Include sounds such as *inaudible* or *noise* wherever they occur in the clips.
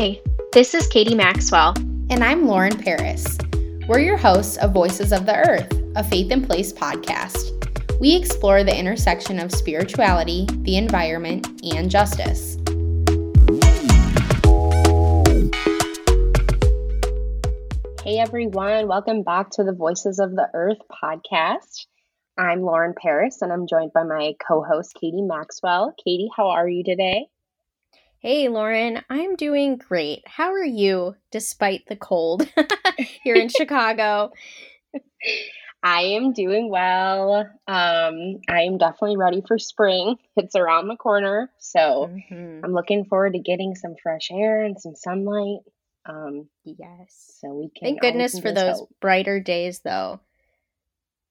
Hi, this is Katie Maxwell. And I'm Lauren Paris. We're your hosts of Voices of the Earth, a Faith in Place podcast. We explore the intersection of spirituality, the environment, and justice. Hey everyone, welcome back to the Voices of the Earth podcast. I'm Lauren Paris and I'm joined by my co host, Katie Maxwell. Katie, how are you today? Hey Lauren, I'm doing great. How are you despite the cold *laughs* here in *laughs* Chicago? I am doing well. Um, I am definitely ready for spring. It's around the corner, so mm-hmm. I'm looking forward to getting some fresh air and some sunlight. Um, yes. So we can. Thank goodness for those hope. brighter days, though.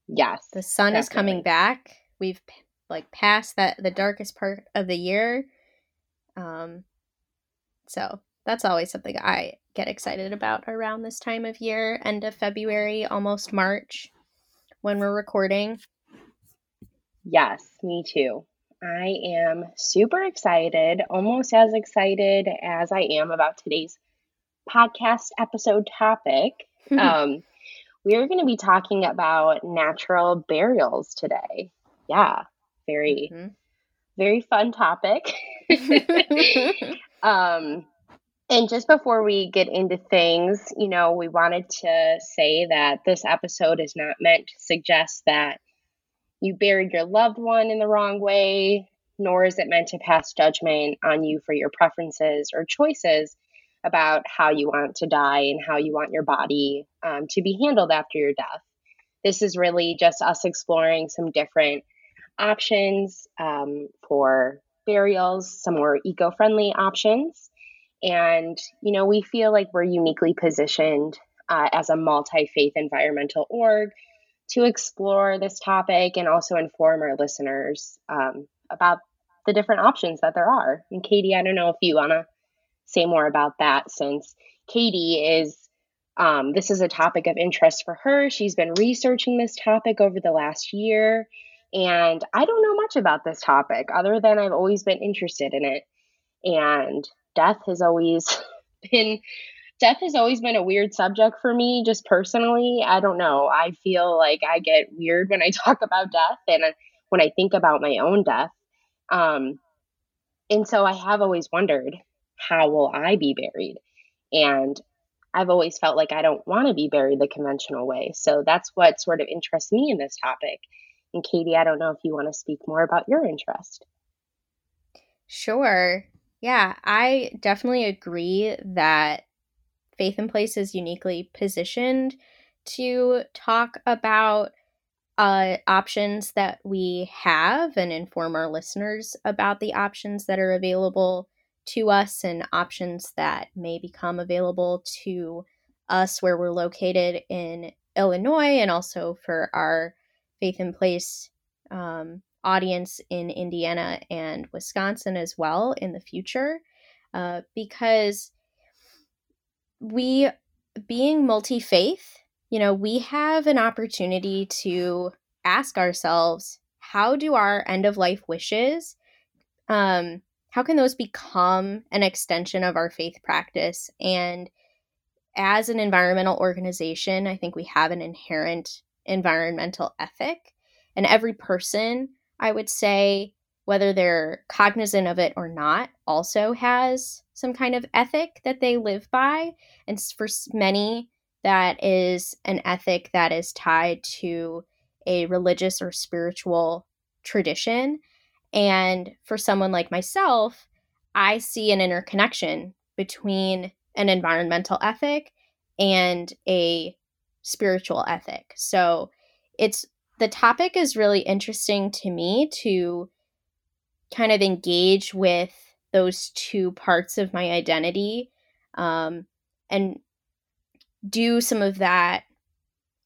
Yes, the sun definitely. is coming back. We've like passed that the darkest part of the year. Um, so that's always something I get excited about around this time of year, end of February, almost March when we're recording. Yes, me too. I am super excited, almost as excited as I am about today's podcast episode topic. *laughs* um, we are going to be talking about natural burials today. Yeah, very, mm-hmm. very fun topic. *laughs* *laughs* um, and just before we get into things, you know, we wanted to say that this episode is not meant to suggest that you buried your loved one in the wrong way, nor is it meant to pass judgment on you for your preferences or choices about how you want to die and how you want your body um, to be handled after your death. This is really just us exploring some different options um, for burials, some more eco friendly options. And, you know, we feel like we're uniquely positioned uh, as a multi faith environmental org to explore this topic and also inform our listeners um, about the different options that there are. And Katie, I don't know if you want to say more about that since Katie is. Um, this is a topic of interest for her. She's been researching this topic over the last year. And I don't know much about this topic other than I've always been interested in it. And death has always *laughs* been death has always been a weird subject for me just personally. I don't know. I feel like i get weird when i *laughs* talk about death and when i think about my own death. Um, and so i have always wondered how will i be buried? And i've always felt like i don't want to be buried the conventional way. So that's what sort of interests me in this topic and katie i don't know if you want to speak more about your interest. Sure. Yeah, I definitely agree that Faith in Place is uniquely positioned to talk about uh, options that we have and inform our listeners about the options that are available to us and options that may become available to us where we're located in Illinois and also for our Faith in Place um, audience in Indiana and Wisconsin as well in the future, uh, because we, being multi faith, you know, we have an opportunity to ask ourselves how do our end of life wishes, um, how can those become an extension of our faith practice? And as an environmental organization, I think we have an inherent environmental ethic, and every person I would say, whether they're cognizant of it or not, also has some kind of ethic that they live by. And for many, that is an ethic that is tied to a religious or spiritual tradition. And for someone like myself, I see an interconnection between an environmental ethic and a spiritual ethic. So it's the topic is really interesting to me to kind of engage with those two parts of my identity um, and do some of that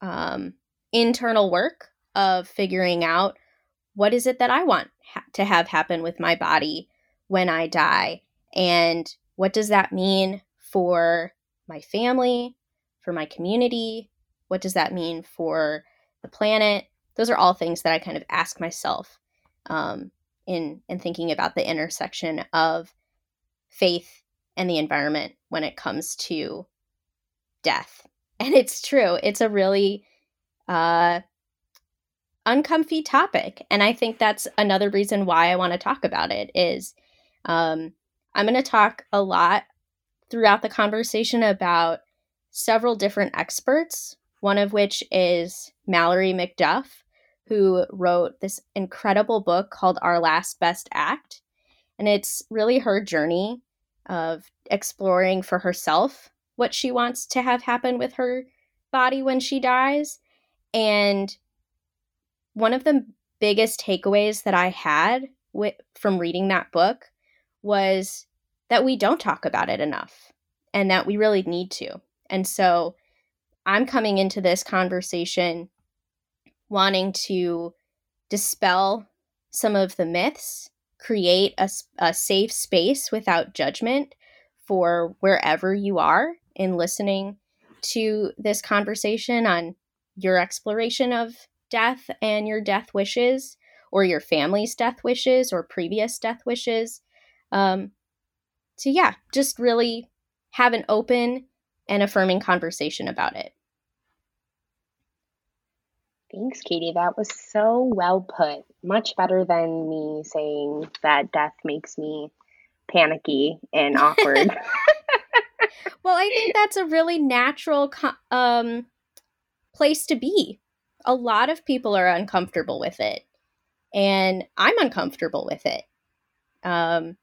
um, internal work of figuring out what is it that I want ha- to have happen with my body when I die and what does that mean for my family, for my community? What does that mean for the planet? those are all things that I kind of ask myself um, in in thinking about the intersection of faith and the environment when it comes to death. *laughs* And it's true. It's a really uh uncomfy topic. And I think that's another reason why I want to talk about it is um I'm going to talk a lot throughout the conversation about several different experts, one of which is Mallory McDuff, who wrote this incredible book called Our Last Best Act. And it's really her journey of exploring for herself what she wants to have happen with her body when she dies. And one of the biggest takeaways that I had with, from reading that book was that we don't talk about it enough and that we really need to. And so I'm coming into this conversation wanting to dispel some of the myths, create a, a safe space without judgment for wherever you are in listening to this conversation on your exploration of death and your death wishes, or your family's death wishes, or previous death wishes. Um, so, yeah, just really have an open and affirming conversation about it. Thanks, Katie. That was so well put. Much better than me saying that death makes me panicky and awkward. *laughs* well, I think that's a really natural um, place to be. A lot of people are uncomfortable with it, and I'm uncomfortable with it. Um,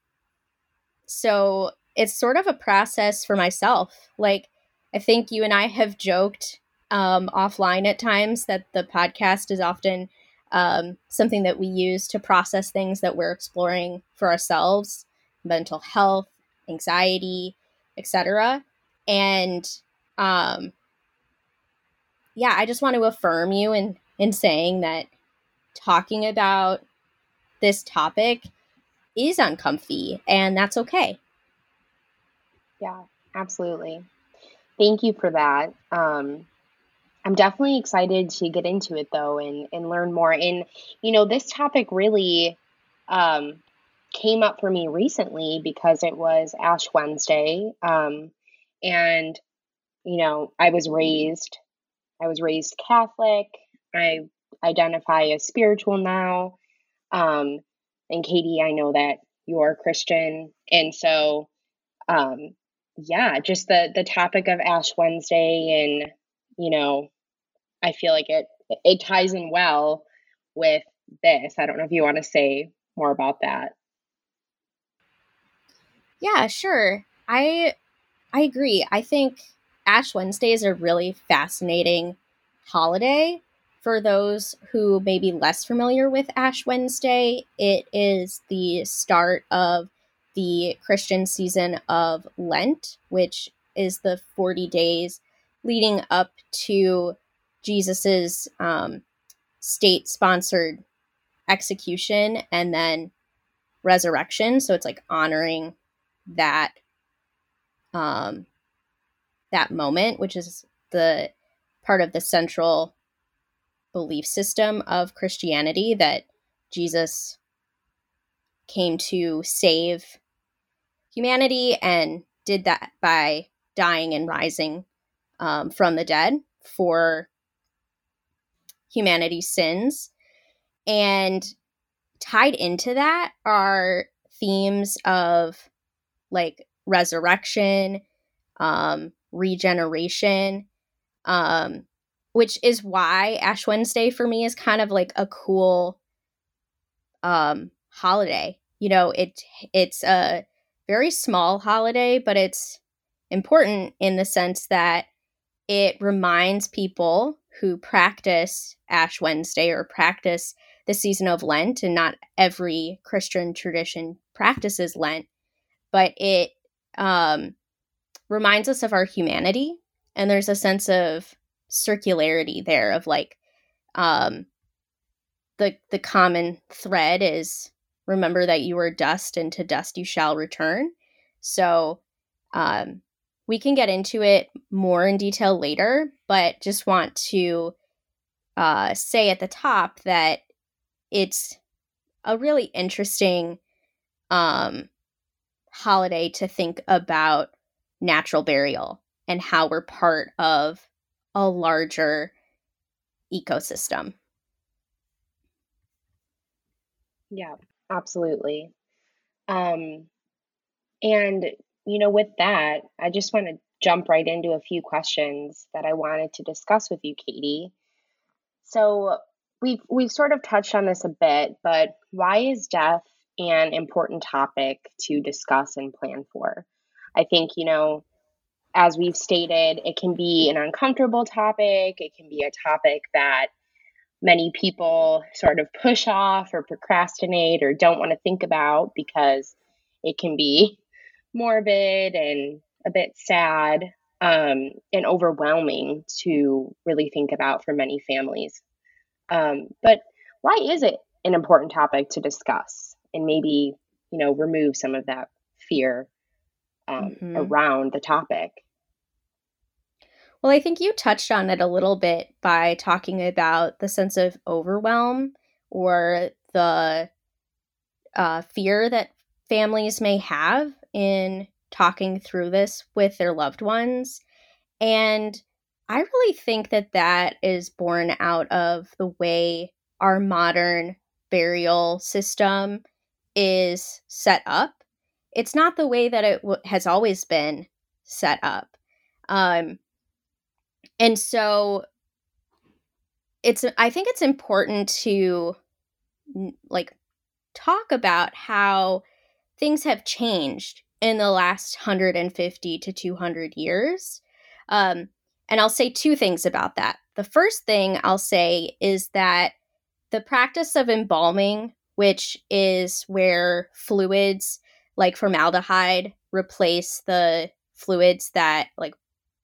so it's sort of a process for myself. Like, I think you and I have joked um, offline at times that the podcast is often um, something that we use to process things that we're exploring for ourselves mental health anxiety etc and um, yeah i just want to affirm you in in saying that talking about this topic is uncomfy and that's okay. Yeah absolutely thank you for that um, I'm definitely excited to get into it though and, and learn more. And, you know, this topic really um, came up for me recently because it was Ash Wednesday. Um, and, you know, I was raised, I was raised Catholic. I identify as spiritual now. Um, and Katie, I know that you're Christian. And so, um, yeah, just the, the topic of Ash Wednesday and you know, I feel like it it ties in well with this. I don't know if you want to say more about that. Yeah, sure. I I agree. I think Ash Wednesday is a really fascinating holiday for those who may be less familiar with Ash Wednesday. It is the start of the Christian season of Lent, which is the 40 days leading up to Jesus's um, state sponsored execution and then resurrection. So it's like honoring that um, that moment, which is the part of the central belief system of Christianity that Jesus came to save humanity and did that by dying and rising um, from the dead for humanity's sins. And tied into that are themes of like resurrection, um, regeneration, um, which is why Ash Wednesday for me is kind of like a cool um, holiday. You know, it it's a very small holiday, but it's important in the sense that it reminds people who practice Ash Wednesday or practice the season of Lent, and not every Christian tradition practices Lent, but it um, reminds us of our humanity. And there's a sense of circularity there of like um, the the common thread is remember that you are dust and to dust you shall return. So um, we can get into it more in detail later, but just want to uh, say at the top that it's a really interesting um, holiday to think about natural burial and how we're part of a larger ecosystem. Yeah, absolutely. Um, and, you know, with that, I just want to jump right into a few questions that I wanted to discuss with you, Katie. So, we've we've sort of touched on this a bit, but why is death an important topic to discuss and plan for? I think, you know, as we've stated, it can be an uncomfortable topic, it can be a topic that many people sort of push off or procrastinate or don't want to think about because it can be morbid and a bit sad um, and overwhelming to really think about for many families. Um, but why is it an important topic to discuss and maybe, you know, remove some of that fear um, mm-hmm. around the topic? Well, I think you touched on it a little bit by talking about the sense of overwhelm or the uh, fear that families may have in talking through this with their loved ones. And I really think that that is born out of the way our modern burial system is set up. It's not the way that it w- has always been set up. Um, and so it's i think it's important to like talk about how things have changed in the last 150 to 200 years um, and i'll say two things about that. The first thing i'll say is that the practice of embalming which is where fluids like formaldehyde replace the fluids that like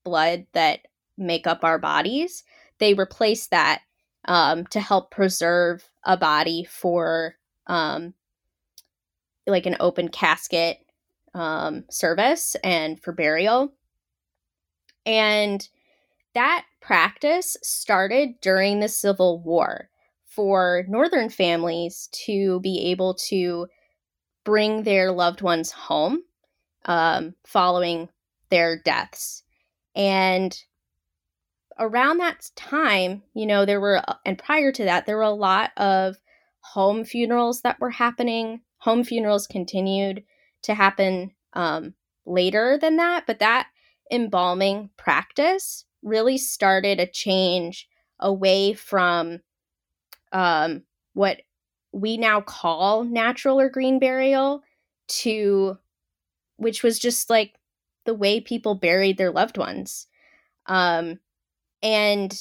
blood that make up our bodies, they replace that um, to help preserve a body for um, like an open casket um, service and for burial. And that practice started during the Civil War for Northern families to be able to bring their loved ones home um, following their deaths. And around that time, you know, there were, uh, and prior to that, there were a lot of home funerals that were happening. Home funerals continued to happen um, later than that, but that embalming practice really started a change away from um, what we now call natural or green burial to which was just like the way people buried their loved ones. Um, and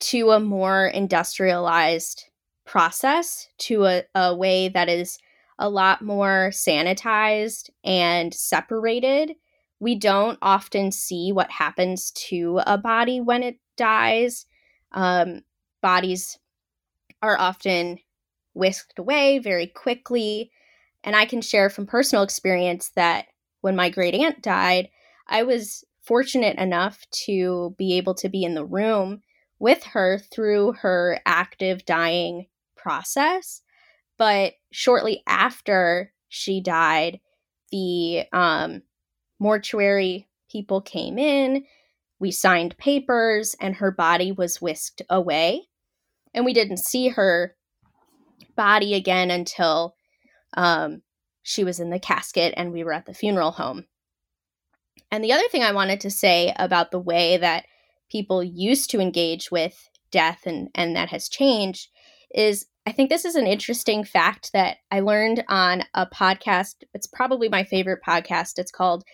to a more industrialized process, to a, a way that is a lot more sanitized and separated. We don't often see what happens to a body when it dies. Um, bodies are often whisked away very quickly. And I can share from personal experience that when my great aunt died, I was fortunate enough to be able to be in the room with her through her active dying process. But shortly after she died, the um, mortuary people came in, we signed papers, and her body was whisked away. And we didn't see her body again until um, she was in the casket and we were at the funeral home. And the other thing I wanted to say about the way that people used to engage with death and, and that has changed is I think this is an interesting fact that I learned on a podcast. It's probably my favorite podcast. It's called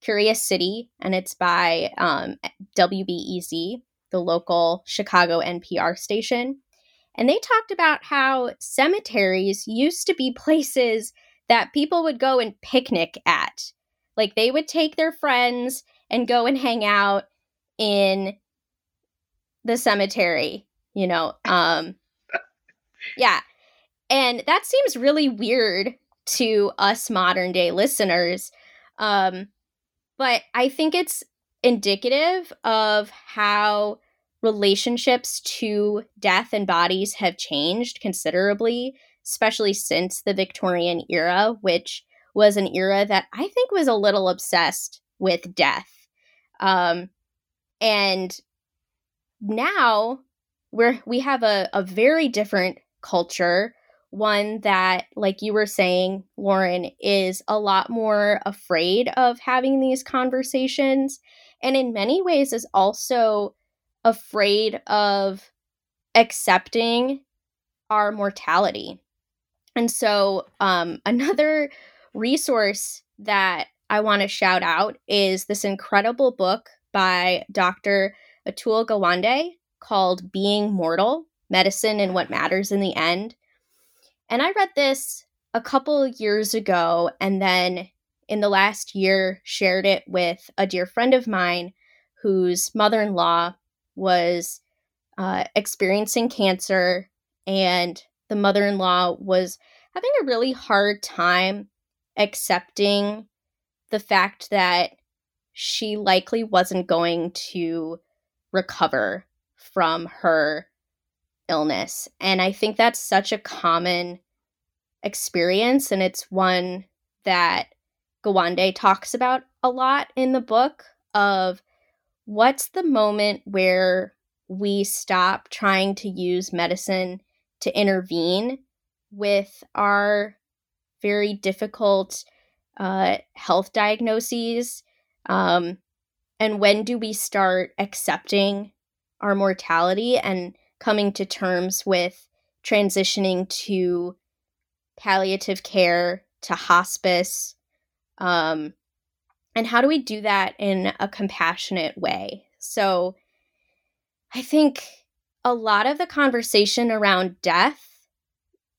Curious City, and it's by um, WBEZ, the local Chicago NPR station. And they talked about how cemeteries used to be *laughs* places that people would go and picnic at. Like they would take their friends and go and hang out in the cemetery, you know. Um yeah. And that seems really weird to us modern day listeners. Um but I think it's indicative of how relationships to death and bodies have changed considerably, especially since the Victorian era, which was an era that I think was a little obsessed with death. Um, and now we're we have a, a very different culture one that like you were saying lauren is a lot more afraid of having these conversations and in many ways is also afraid of accepting our mortality and so um, *laughs* another resource that i want to shout out is this incredible book by dr atul gawande called Being Mortal Medicine and What Matters in the End. And I read this a couple years ago and then in the last year shared it with a dear friend of mine whose mother in law was uh, experiencing cancer and the mother in law was having a really hard time accepting the fact that she likely wasn't going to recover from her illness. And I think that's such a common experience. And it's one that Gawande talks about a lot in the book of what's the moment where we stop trying to use medicine to intervene with our very difficult uh, health diagnoses? Um, and when do we start accepting our mortality and coming to terms with transitioning to palliative care to hospice um, and how do we do that in a compassionate way so i think a lot of the conversation around death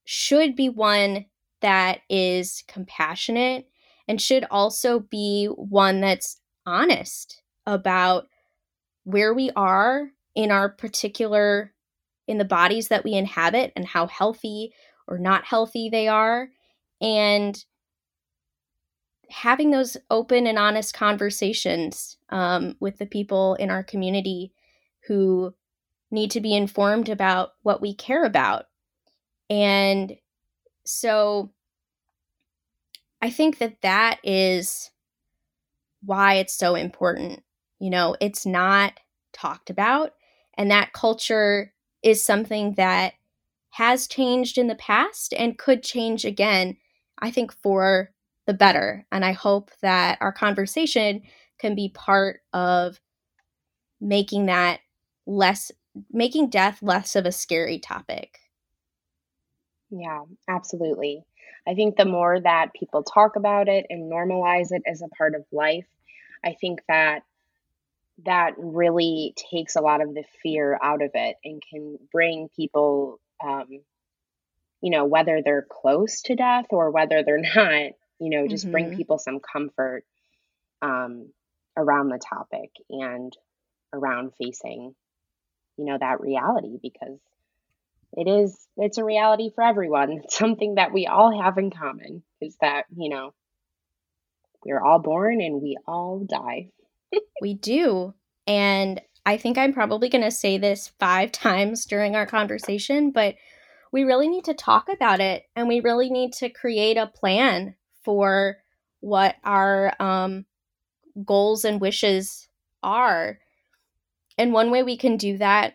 should be one that is compassionate and should also be one that's honest about where we are in our particular in the bodies that we inhabit and how healthy or not healthy they are. And having those open and honest conversations um, with the people in our community who need to be informed about what we care about. And so i think that that is why it's so important you know it's not talked about and that culture is something that has changed in the past and could change again, I think, for the better. And I hope that our conversation can be part of making that less, making death less of a scary topic. Yeah, absolutely. I think the more that people talk about it and normalize it as a part of life, I think that that really takes a lot of the fear out of it and can bring people, um, you know, whether they're close to death or whether they're *laughs* not, you know, just mm-hmm. bring people some comfort um, around the topic and around facing, you know, that reality because it is, it's a reality for everyone. It's *laughs* something that we all have in common is that, you know, we're all born and we all die *laughs* we do. And I think I'm probably going to say this five *laughs* times during our conversation, but we really need to talk about it and we really need to create a plan for what our um, goals and wishes are. And one way we can do that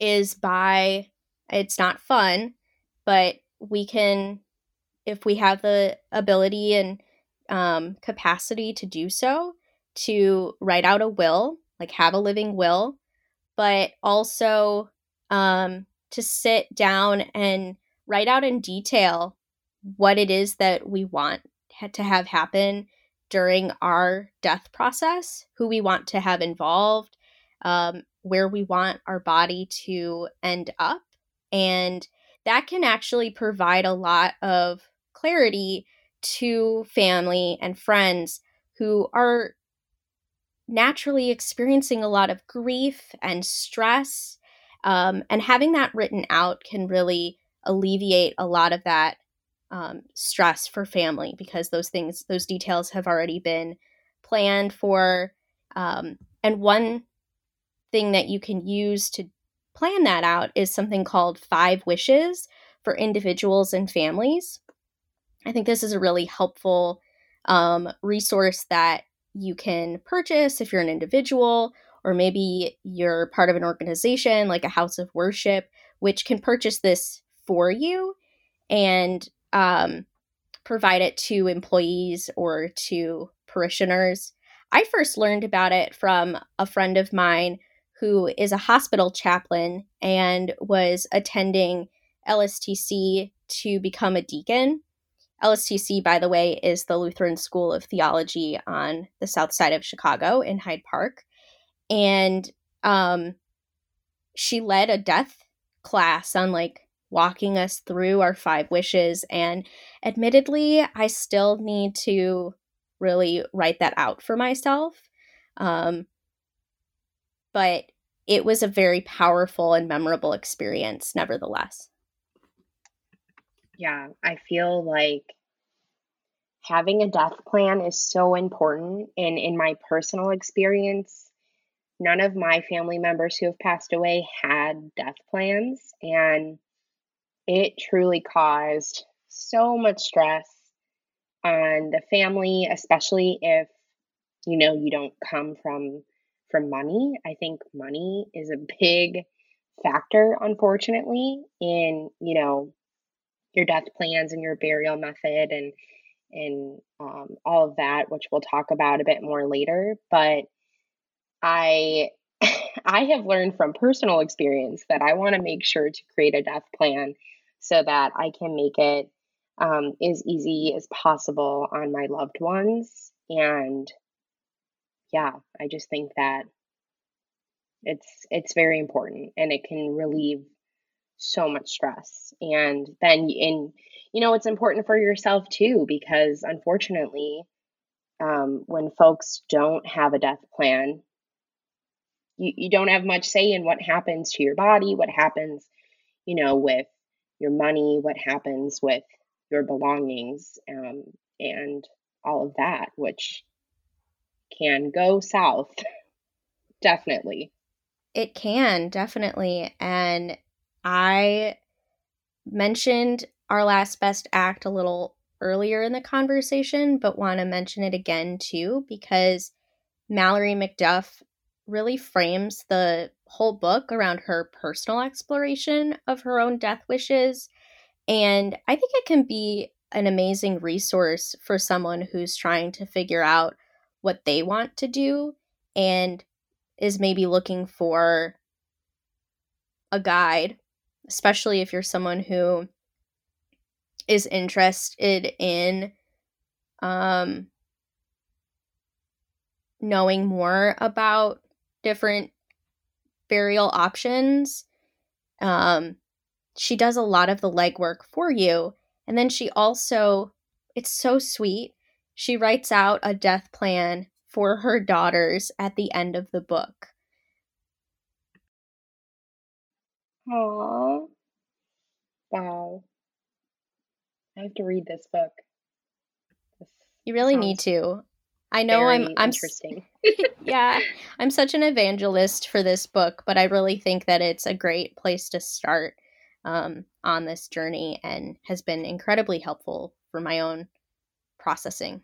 is by it's not fun, but we can, if we have the ability and um, capacity to do so, to write out a will, like have a living will, but also um, to sit down and write out in detail what it is that we want to have happen during our death process, who we want to have involved, um, where we want our body to end up. And that can actually provide a lot of clarity to family and friends who are naturally experiencing a lot of grief and stress. Um, and having that written out can really alleviate a lot of that um, stress for family because those things, those details have already been planned for. Um, and one thing that you can use to plan that out is something called Five Wishes for individuals and families. I think this is a really helpful um, resource that you can purchase if you're an individual, or maybe you're part of an organization like a house of worship, which can purchase this for you and um, provide it to employees or to parishioners. I first learned about it from a friend of mine who is a hospital chaplain and was attending LSTC to become a deacon. LSTC, by the way, is the Lutheran School of Theology on the south side of Chicago in Hyde Park. And um, she led a death class on like walking us through our five wishes. And admittedly, I still need to really write that out for myself. Um, but it was a very powerful and memorable experience, nevertheless. Yeah, I feel like having a death plan is so important. And in my personal experience, none of my family members who have passed away had death plans. And it truly caused so much stress on the family, especially if you know you don't come from from money. I think money is a big factor, unfortunately, in you know your death plans and your burial method and and um, all of that, which we'll talk about a bit more later. But I *laughs* I have learned from personal experience that I want to make sure to create a death plan so that I can make it um, as easy as possible on my loved ones. And yeah, I just think that it's it's very important and it can relieve so much stress. And then in you know it's important for yourself too because unfortunately um, when folks don't have a death plan you, you don't have much say in what happens to your body what happens you know with your money, what happens with your belongings, um, and all of that, which can go south. *laughs* definitely. It can, definitely. And I mentioned our last best act a little earlier in the conversation, but want to mention it again too, because Mallory McDuff really frames the whole book around her personal exploration of her own death wishes. And I think it can be an amazing resource for someone who's trying to figure out what they want to do and is maybe looking for a guide, especially if you're someone who is interested in um, knowing more about different burial options. Um, she does a lot of the legwork for you. And then she also, it's so sweet, she writes out a death plan for her daughters at the end of the book. Aww. Wow. I have to read this book. This you really need to. I know I'm I'm interesting. *laughs* yeah, I'm such an evangelist for this book, but I really think that it's a great place to start um, on this journey and has been incredibly helpful for my own processing.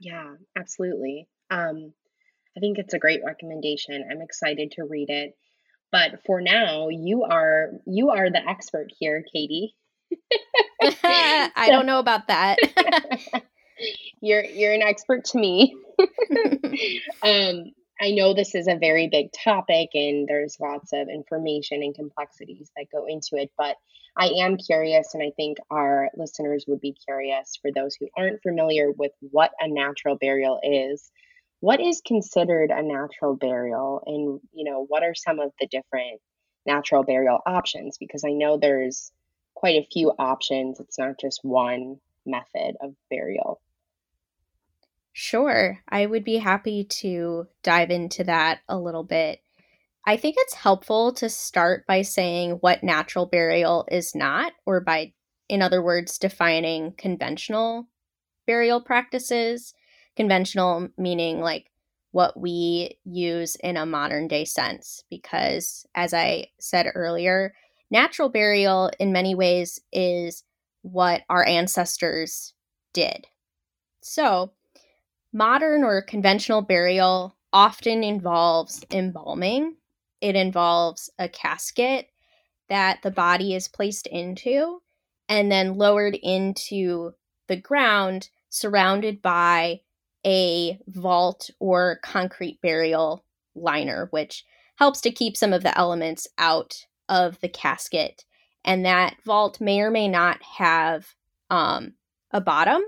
Yeah, absolutely. Um, I think it's a great recommendation. I'm excited to read it. But for now, you are you are the expert here, Katie. *laughs* *laughs* I don't know about that *laughs* you're you're an expert to me. um, I know this is a very big topic and there's lots of information and complexities that go into it, but I am curious, and I think our listeners would be curious for those who aren't familiar with what a natural burial is. What is considered a natural burial, and you know, what are some of the different natural burial options? Because I know there's quite a few options, it's not just one method of burial. Sure, I would be happy to dive into that a little bit. I think it's helpful to start by saying what natural burial is not, or by, in other words, defining conventional burial practices. Conventional meaning like what we use in a modern day sense, because as I said earlier, natural burial in many ways is what our ancestors did So, modern or conventional burial often involves embalming, it involves a casket that the body is placed into and then lowered into the ground, surrounded by a vault or concrete burial liner, which helps to keep some of the elements out of the casket. And that vault may or may not have um, a bottom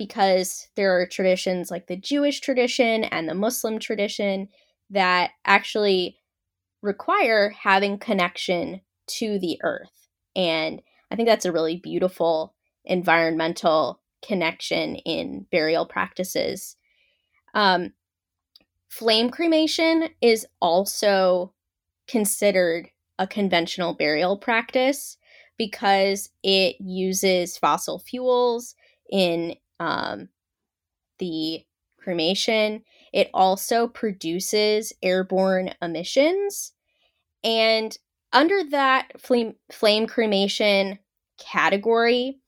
because there are traditions like the Jewish tradition and the Muslim tradition that actually require having connection to the earth. And I think that's a really beautiful environmental connection in burial practices. Um, flame cremation is also considered a conventional burial practice because it uses fossil fuels in um, the cremation. It also produces airborne emissions. And under that flame, flame cremation category,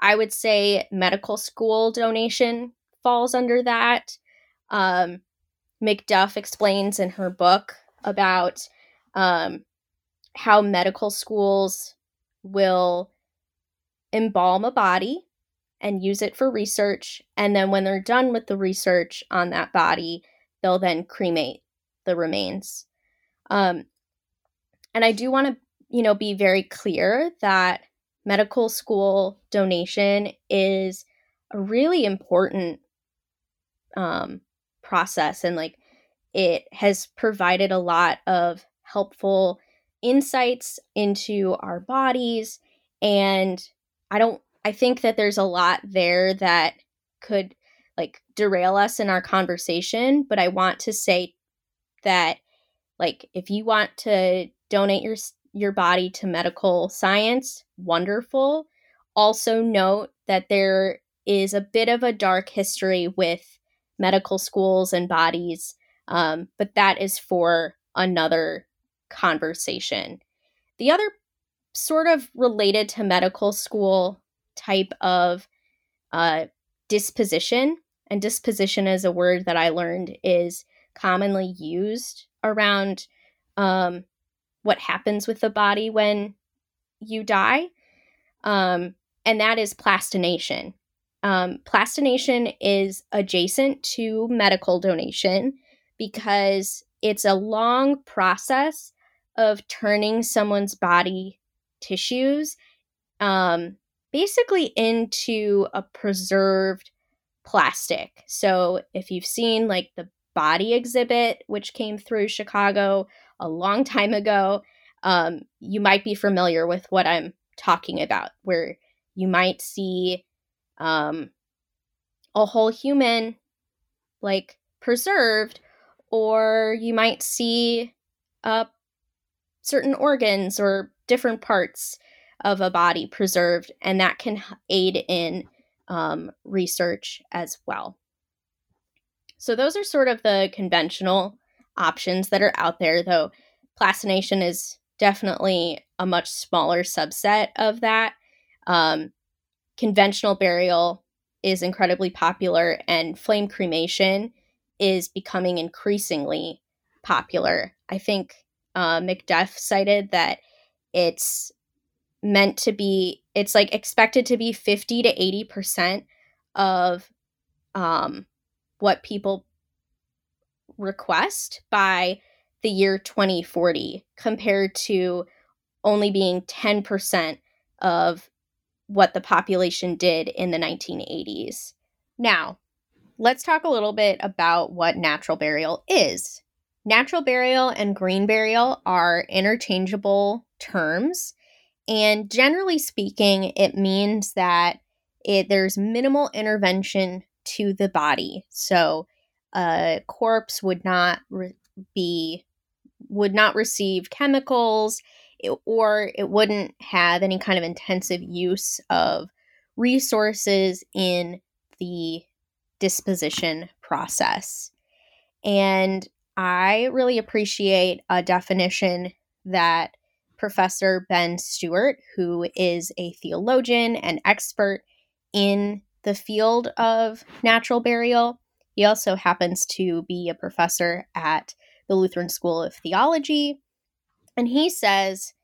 I would say medical school donation falls under that. Um, McDuff explains in her book about um, how medical schools will embalm a body and use it for research. And then when they're done with the research on that body, they'll then cremate the remains. Um, and I do want to, you know, be very clear that medical school donation is a really important um, process and like it has provided a lot of helpful insights into our bodies and i don't i think that there's a lot there that could like derail us in our conversation but i want to say that like if you want to donate your your body to medical science wonderful. Also note that there is a bit of a dark history with medical schools and bodies um, but that is for another conversation. The other sort of related to medical school type of uh, disposition and disposition is a word that i learned is commonly used around um, what happens with the body when you die. Um, and that is plastination. Um, plastination is adjacent to medical donation because it's a long process of turning someone's body tissues um, basically into a preserved plastic. So if you've seen like the body exhibit, which came through Chicago a long time ago, um, you might be familiar with what I'm talking about, where you might see um, a whole human like preserved, or you might see uh, certain organs or different parts of a body preserved, and that can aid in um, research as well. So, those are sort of the conventional options that are out there, though plastination is definitely a much smaller subset of that. Um, conventional burial is incredibly popular, and flame cremation is becoming increasingly popular. I think uh, McDuff cited that it's meant to be, it's like expected to be 50 to 80% of um, what people request by the year 2040 compared to only being 10% of what the population did in the 1980s. Now, let's talk a little bit about what natural burial is. Natural burial and green burial are interchangeable terms, and generally speaking, it means that it, there's minimal intervention to the body. So, a corpse would not re- be would not receive chemicals or it wouldn't have any kind of intensive use of resources in the disposition process. And I really appreciate a definition that Professor Ben Stewart, who is a theologian and expert in the field of natural burial. He also happens to be a professor at the Lutheran School of Theology. And he says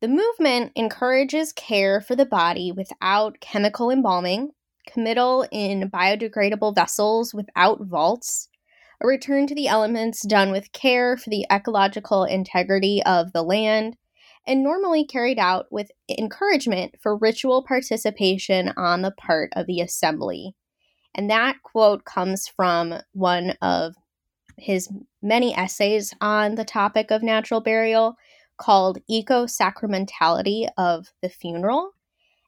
the movement encourages care for the body without chemical embalming, committal in biodegradable vessels without vaults, a return to the elements done with care for the ecological integrity of the land, and normally carried out with encouragement for ritual participation on the part of the assembly. And that quote comes from one of his many essays on the topic of natural burial called Eco Sacramentality of the Funeral.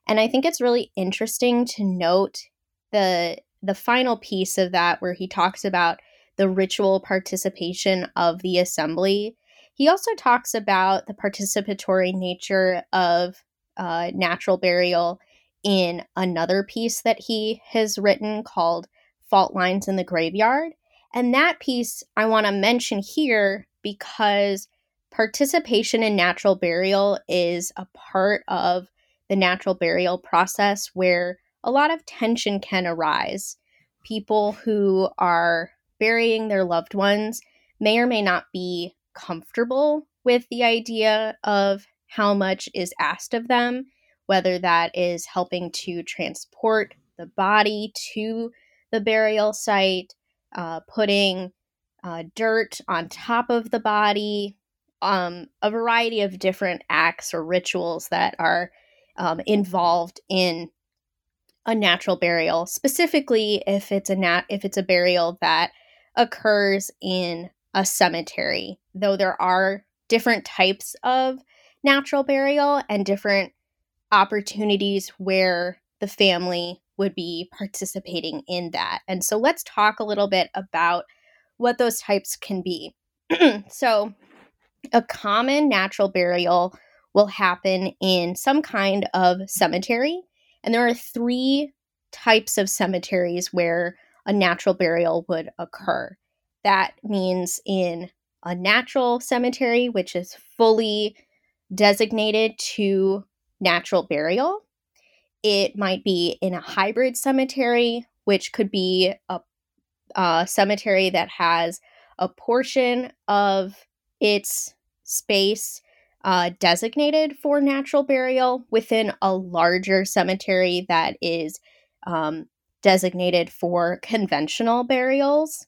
And I think it's really interesting to note the the final piece of that where he talks about the ritual participation of the assembly. He also talks about the participatory nature of uh, natural burial in another piece that he has written called Fault Lines in the Graveyard. And that piece I want to mention here because participation in natural burial is a part of the natural burial process where a lot of tension can arise. People who are burying their loved ones may or may not be comfortable with the idea of how much is asked of them whether that is helping to transport the body to the burial site, uh, putting uh, dirt on top of the body, um, a variety of different acts or rituals that are um, involved in a natural burial. Specifically, if it's a nat- if it's a burial that occurs in a cemetery, though there are different types of natural burial and different opportunities where the family would be participating in that. And so let's talk a little bit about what those types can be. *clears throat* so, a common natural burial will happen in some kind of cemetery. And there are three types of cemeteries where a natural burial would occur. That means in a natural cemetery, which is fully designated to natural burial. It might be in a hybrid cemetery, which could be a, a cemetery that has a portion of its space uh, designated for natural burial within a larger cemetery that is um, designated for conventional burials.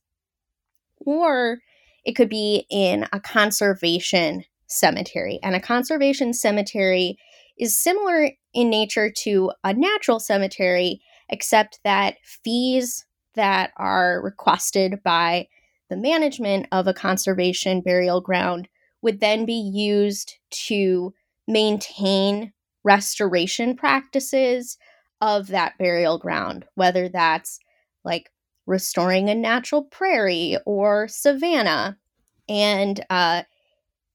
Or it could be in a conservation cemetery. And a conservation cemetery is similar in nature to a natural cemetery, except that fees that are requested by the management of a conservation burial ground would then be used to maintain restoration practices of that burial ground, whether that's like restoring a natural prairie or savanna. And uh,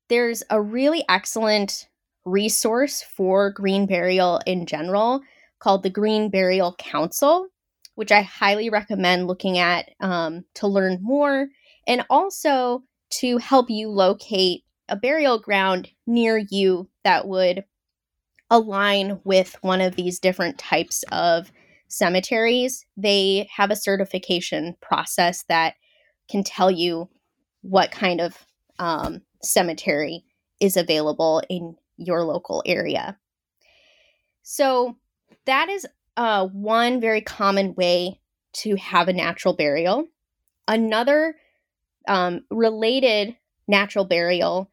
there's a really excellent resource for green burial in general called the Green Burial Council, which I highly recommend looking at um, to learn more and also to help you locate a burial ground near you that would align with one of these different types of cemeteries. They have a certification process that can tell you what kind of um, cemetery is available in your local area. So, that is uh, one very common way to have a natural burial. Another um, related natural burial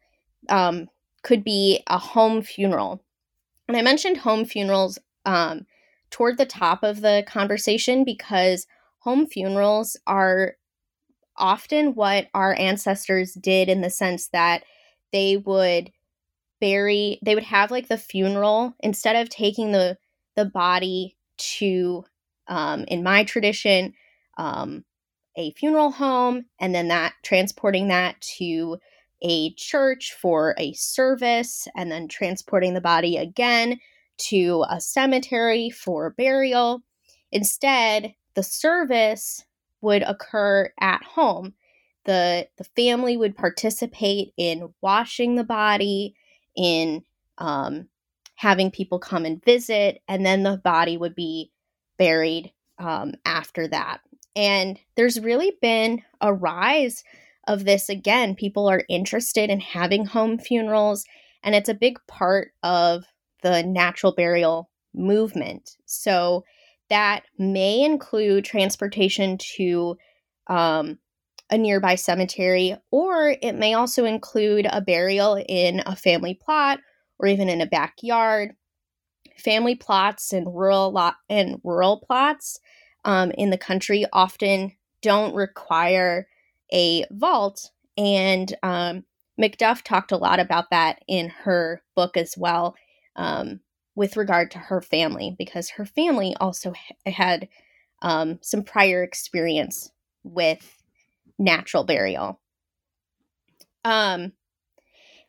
um, could be a home funeral. And I mentioned home funerals um, toward the top of the conversation because home funerals are often what our ancestors did in the sense that they would bury they would have like the funeral instead of taking the the body to um, in my tradition um, a funeral home and then that transporting that to a church for a service and then transporting the body again to a cemetery for burial instead the service would occur at home the the family would participate in washing the body in um, having people come and visit, and then the body would be buried um, after that. And there's really been a rise of this again. People are interested in having home funerals, and it's a big part of the natural burial movement. So that may include transportation to um, a nearby cemetery, or it may also include a burial in a family plot or even in a backyard. Family plots and rural lot and rural plots um, in the country often don't require a vault, and um, McDuff talked a lot about that in her book as well, um, with regard to her family, because her family also ha- had um, some prior experience with natural burial. Um,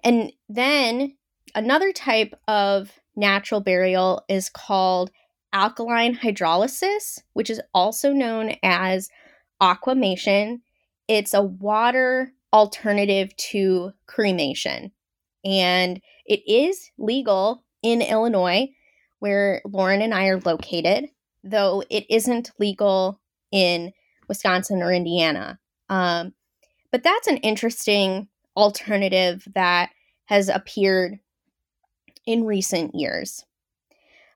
and then another type of natural burial is called alkaline hydrolysis, which is also known as aquamation. It's a water alternative to cremation. And it is legal in Illinois, where Lauren and I are located, though it isn't legal in Wisconsin or Indiana. Um, but that's an interesting alternative that has appeared in recent years.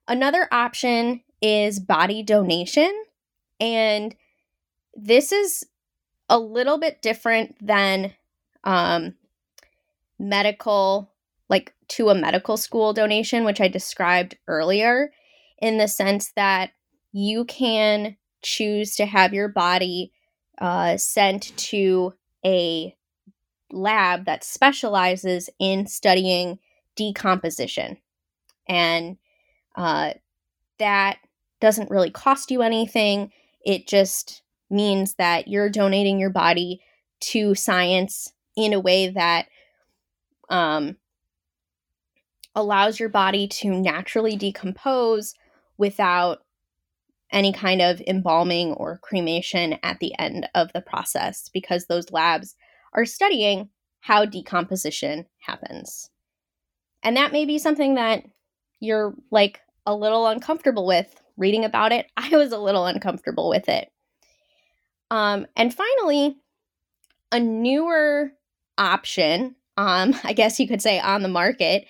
Another option is body donation. And this is a little bit different than um, medical, like to a medical school donation, which I described earlier, in the sense that you can choose to have your body uh, sent to a lab that specializes in studying decomposition. And uh, that doesn't really cost you anything. It just means that you're donating your body to science in a way that um, allows your body to naturally decompose without any kind of embalming or cremation at the end of the process because those labs are studying how decomposition happens. And that may be something that you're like a little uncomfortable with reading about it. *laughs* I was a little uncomfortable with it. Um, and finally, a newer option, um, *laughs* I guess you could say on the market,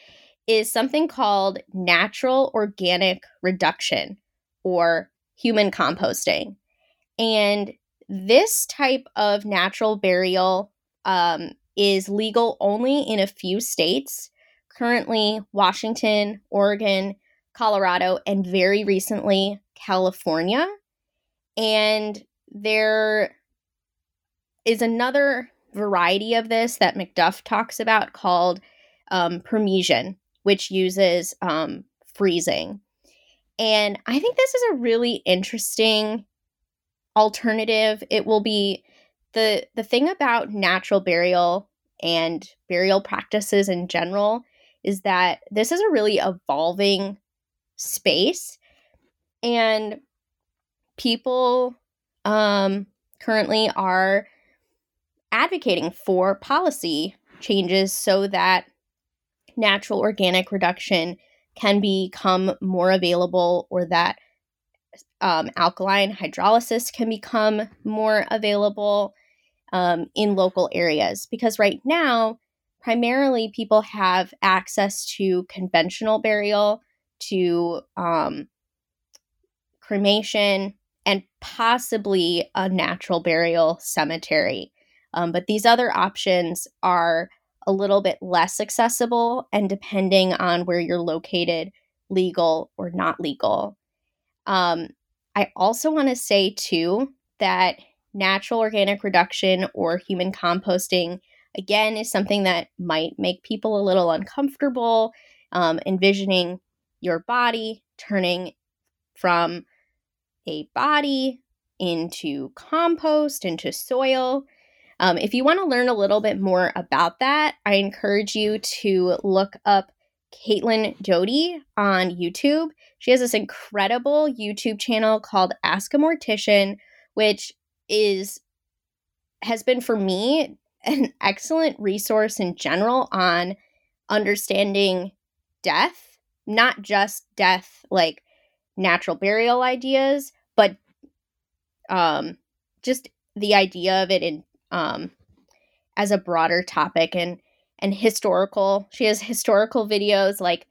is something called natural organic reduction or human composting. And this type of natural burial um, is legal only in a few states. Currently, Washington, Oregon, Colorado, and very recently, California. And there is another variety of this that McDuff talks about called um, permeation, which uses um, freezing. And I think this is a really interesting alternative. It will be the the thing about natural burial and burial practices in general is that this is a really evolving space and people um, currently are advocating for policy changes so that natural organic reduction can become more available or that um, alkaline hydrolysis can become more available um, in local areas. Because right now, primarily people have access to conventional burial, to um, cremation, and possibly a natural burial cemetery. Um, but these other options are a little bit less accessible and depending on where you're located, legal or not legal. Um, I also want to say, too, that natural organic reduction or human composting, again, is something that might make people a little uncomfortable, um, envisioning your body turning from a body into compost, into soil. Um, if you want to learn a little bit more about that, I encourage you to look up Caitlin Doughty on YouTube. She has this incredible YouTube channel called Ask a Mortician, which is has been for me an excellent resource in general on understanding death, not just death like natural burial ideas, but um, just the idea of it in um, as a broader topic and and historical. She has historical videos like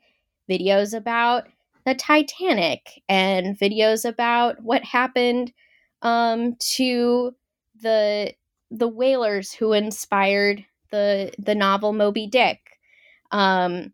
videos about the Titanic and videos about what happened um, to the the whalers who inspired the the novel Moby Dick. Um,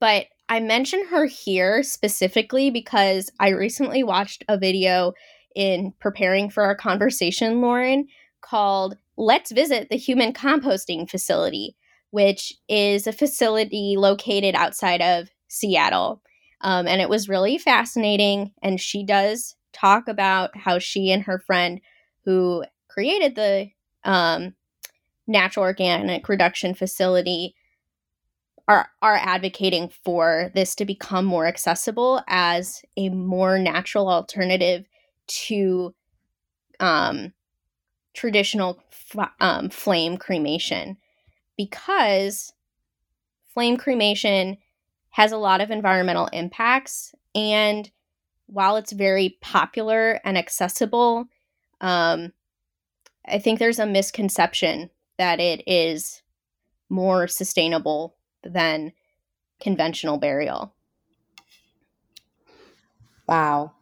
but I mention her here specifically because I recently watched a video in preparing for our conversation, Lauren, called Let's Visit the Human Composting Facility, which is a facility located outside of Seattle. Um, and it was really fascinating. And she does talk about how she and her friend who created the um, natural organic reduction facility are are advocating for this to become more accessible as a more natural alternative to um, traditional f- um, flame cremation because flame cremation has a lot of environmental impacts and while it's very popular and accessible um, i think there's a misconception that it is more sustainable than conventional burial. Wow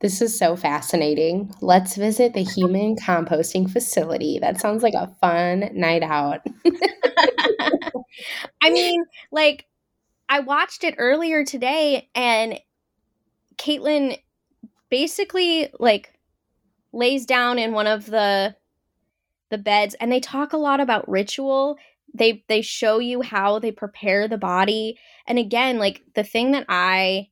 this is so fascinating. Let's visit the human composting facility. That sounds like a fun night out. *laughs* I mean, like, I watched it earlier today, and Caitlin basically like lays down in one of the the beds, and they talk a lot about ritual. They they show you how they prepare the body, and again, like the thing that I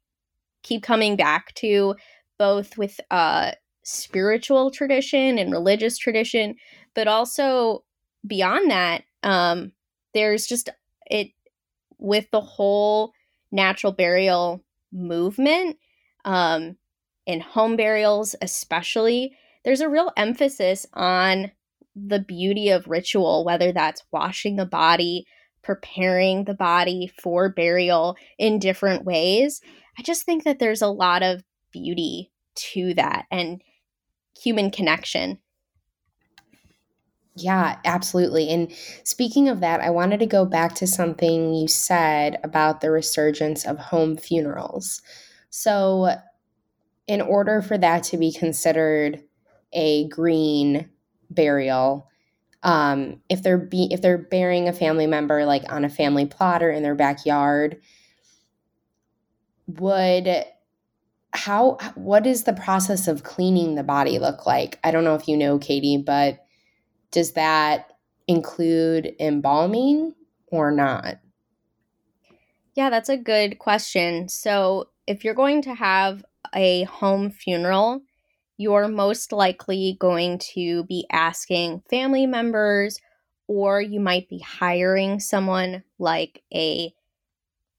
keep coming back to both with uh spiritual tradition and religious tradition but also beyond that um there's just it with the whole natural burial movement um in home burials especially there's a real emphasis on the beauty of ritual whether that's washing the body preparing the body for burial in different ways. I just think that there's a lot of beauty to that and human connection. Yeah, absolutely. And speaking of that, I wanted to go back to something you said about the resurgence of home funerals. So, in order for that to be considered a green burial, um, if they're be if they're burying a family member like on a family plot or in their backyard, would how what is the process of cleaning the body look like? I don't know if you know, Katie, but does that include embalming or not? Yeah, that's a good question. So, if you're going to have a home funeral, you're most likely going to be asking family members, or you might be hiring someone like a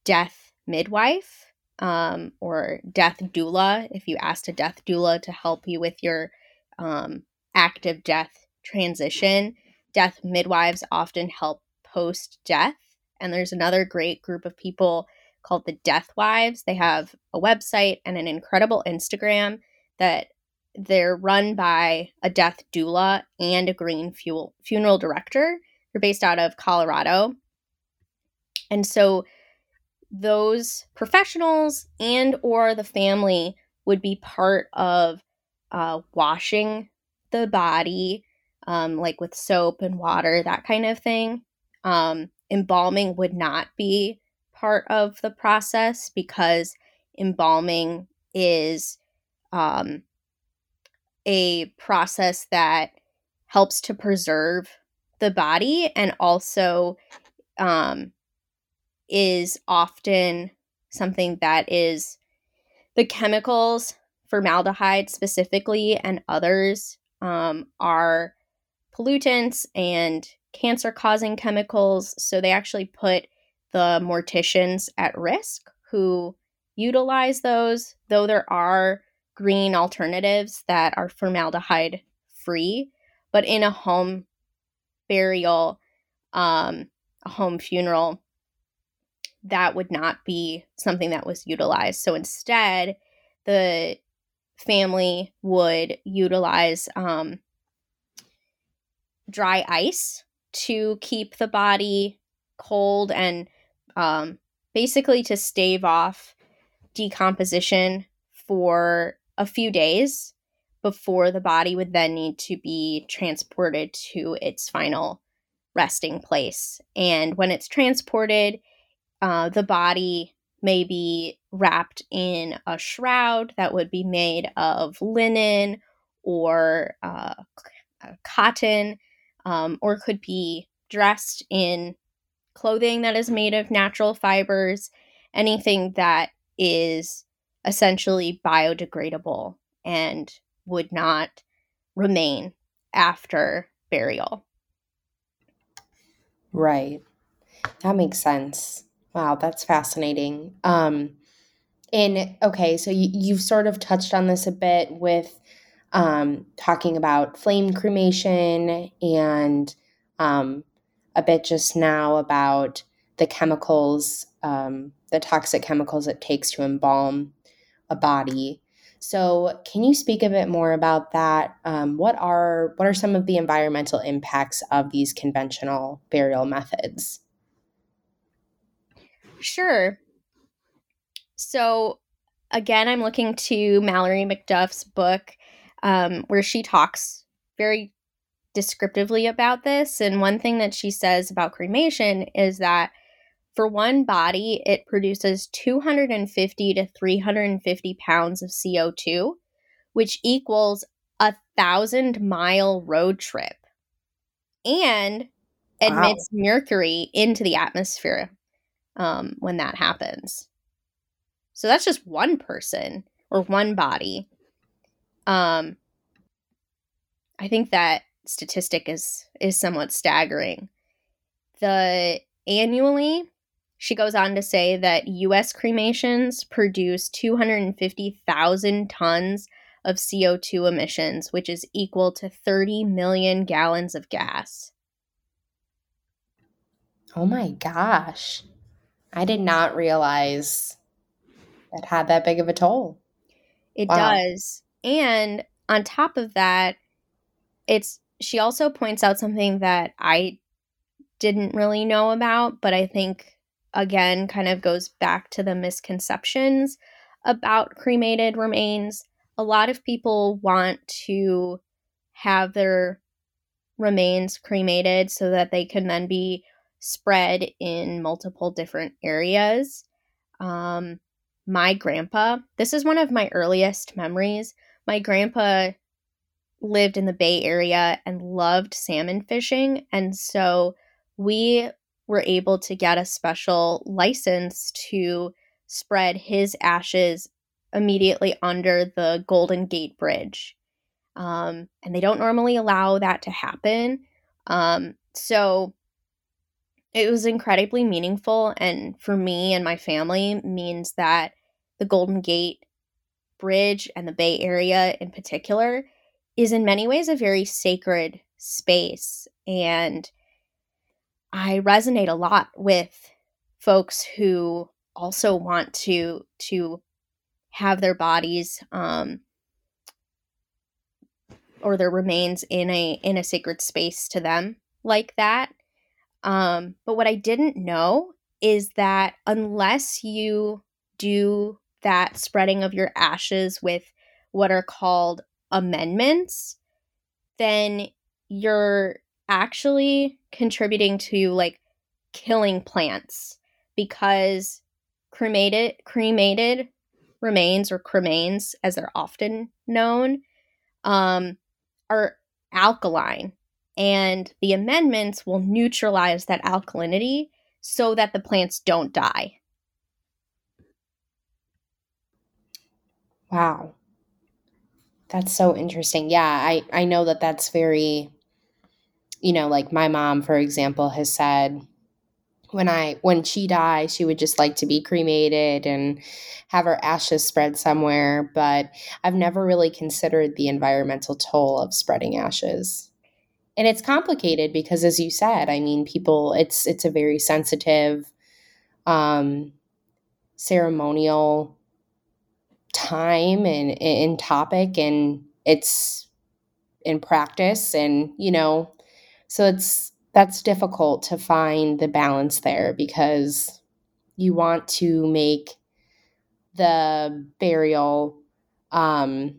death midwife um, or death doula, if you asked a death doula to help you with your um, active death transition, death midwives often help post death. And there's another great group of people called the Death Wives. They have a website and an incredible Instagram that they're run by a death doula and a green fuel funeral director. They're based out of Colorado. And so those professionals and or the family would be part of uh, washing the body um, like with soap and water that kind of thing. Um, embalming would not be part of the process because embalming is um, a process that helps to preserve the body and also um, is often something that is the chemicals, formaldehyde specifically, and others um, are pollutants and cancer causing chemicals. So they actually put the morticians at risk who utilize those, though there are green alternatives that are formaldehyde free. But in a home burial, um, a home funeral, that would not be something that was utilized. So instead, the family would utilize um, dry ice to keep the body cold and um, basically to stave off decomposition for a few days before the body would then need to be transported to its final resting place. And when it's transported, uh, the body may be wrapped in a shroud that would be made of linen or uh, cotton, um, or could be dressed in clothing that is made of natural fibers, anything that is essentially biodegradable and would not remain after burial. Right. That makes sense. Wow, that's fascinating. Um and okay, so you, you've sort of touched on this a bit with um talking about flame cremation and um a bit just now about the chemicals, um, the toxic chemicals it takes to embalm a body. So, can you speak a bit more about that? Um, what are what are some of the environmental impacts of these conventional burial methods? Sure. So, again, I'm looking to Mallory McDuff's book, um, where she talks very descriptively about this. And one thing that she says about cremation is that for one body, it produces 250 to 350 pounds of CO2, which equals a thousand mile road trip and admits wow. mercury into the atmosphere um, when that happens. So that's just one person or one body. Um, I think that statistic is is somewhat staggering. The annually she goes on to say that US cremations produce 250,000 tons of CO2 emissions, which is equal to 30 million gallons of gas. Oh my gosh. I did not realize it had that big of a toll. It wow. does. And on top of that, it's she also points out something that I didn't really know about, but I think again kind of goes back to the misconceptions about cremated remains. A lot of people want to have their remains cremated so that they can then be spread in multiple different areas. Um, my grandpa, this is one of my earliest memories. My grandpa lived in the Bay Area and loved salmon fishing. And so we were able to get a special license to spread his ashes immediately under the Golden Gate Bridge. Um, and they don't normally allow that to happen. Um, so it was incredibly meaningful. And for me and my family, means that the Golden Gate Bridge and the Bay Area in particular is in many ways a very sacred space. And I resonate a lot with folks who also want to to have their bodies um, or their remains in a in a sacred space to them like that. Um, but what I didn't know is that unless you do that spreading of your ashes with what are called amendments, then you're actually contributing to like killing plants because cremated cremated remains or cremains as they're often known um, are alkaline and the amendments will neutralize that alkalinity so that the plants don't die wow that's so interesting. Yeah, I I know that that's very you know, like my mom for example has said when I when she dies, she would just like to be cremated and have her ashes spread somewhere, but I've never really considered the environmental toll of spreading ashes. And it's complicated because as you said, I mean people it's it's a very sensitive um ceremonial time and in topic and it's in practice and you know so it's that's difficult to find the balance there because you want to make the burial um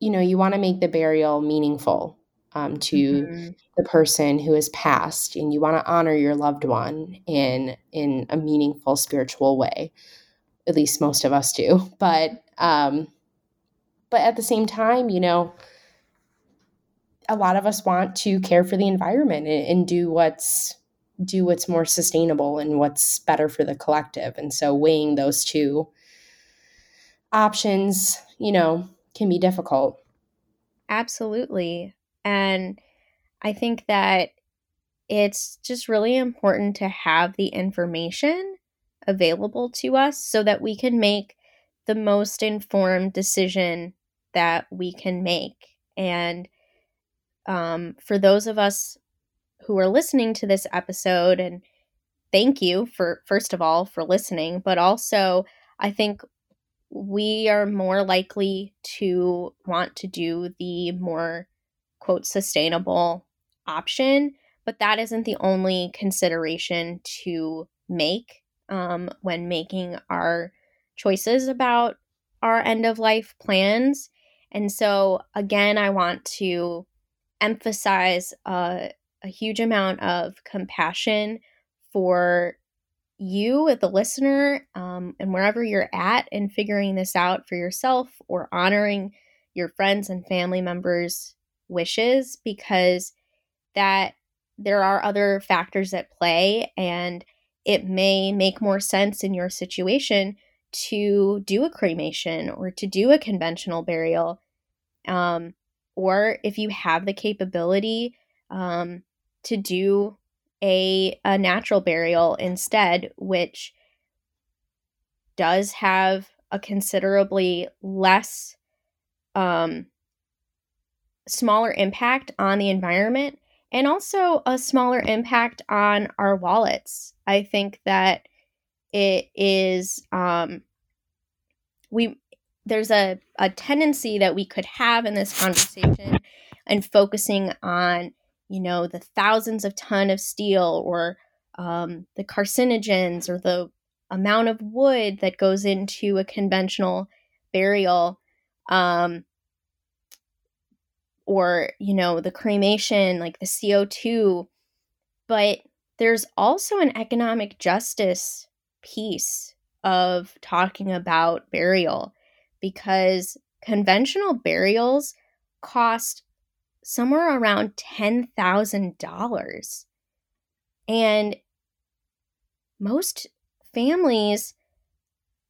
you know you want to make the burial meaningful um, to mm-hmm. the person who has passed and you want to honor your loved one in in a meaningful spiritual way at least most of us do *laughs* but um but at the same time you know a lot of us want to care for the environment and, and do what's do what's more sustainable and what's better for the collective and so weighing those two options you know can be difficult absolutely and I think that it's just really important to have the information available to us so that we can make the most informed decision that we can make. And um, for those of us who are listening to this episode, and thank you for, first of all, for listening, but also I think we are more likely to want to do the more quote sustainable option but that isn't the only consideration to make um, when making our choices about our end of life plans. And so again i want to emphasize a huge amount of compassion for you the listener um, and wherever you're at in figuring this out for yourself or honoring your friends and family members wishes because that there are other factors at play and it may make more sense in your situation to do a cremation or to do a conventional burial um, or if you have the capability um, to do a, a natural burial instead which does have a considerably less um, smaller impact on the environment and also a smaller impact on our wallets. I think that it is um, we there's a, a tendency that we could have in this conversation and focusing on you know the thousands of ton of steel or um, the carcinogens or the amount of wood that goes into a conventional burial um, or you know the cremation like the co2 but there's also an economic justice piece of talking about burial because conventional burials cost somewhere around $10,000 and most families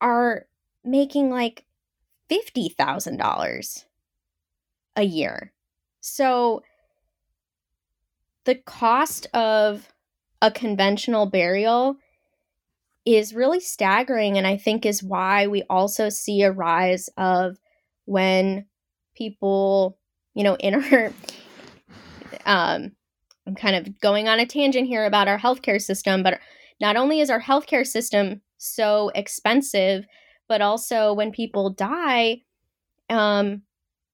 are making like $50,000 a year. So the cost of a conventional burial is really staggering and I think is why we also see a rise of when people, you know, in our um I'm kind of going on a tangent here about our healthcare system, but not only is our healthcare system so expensive, but also when people die, um,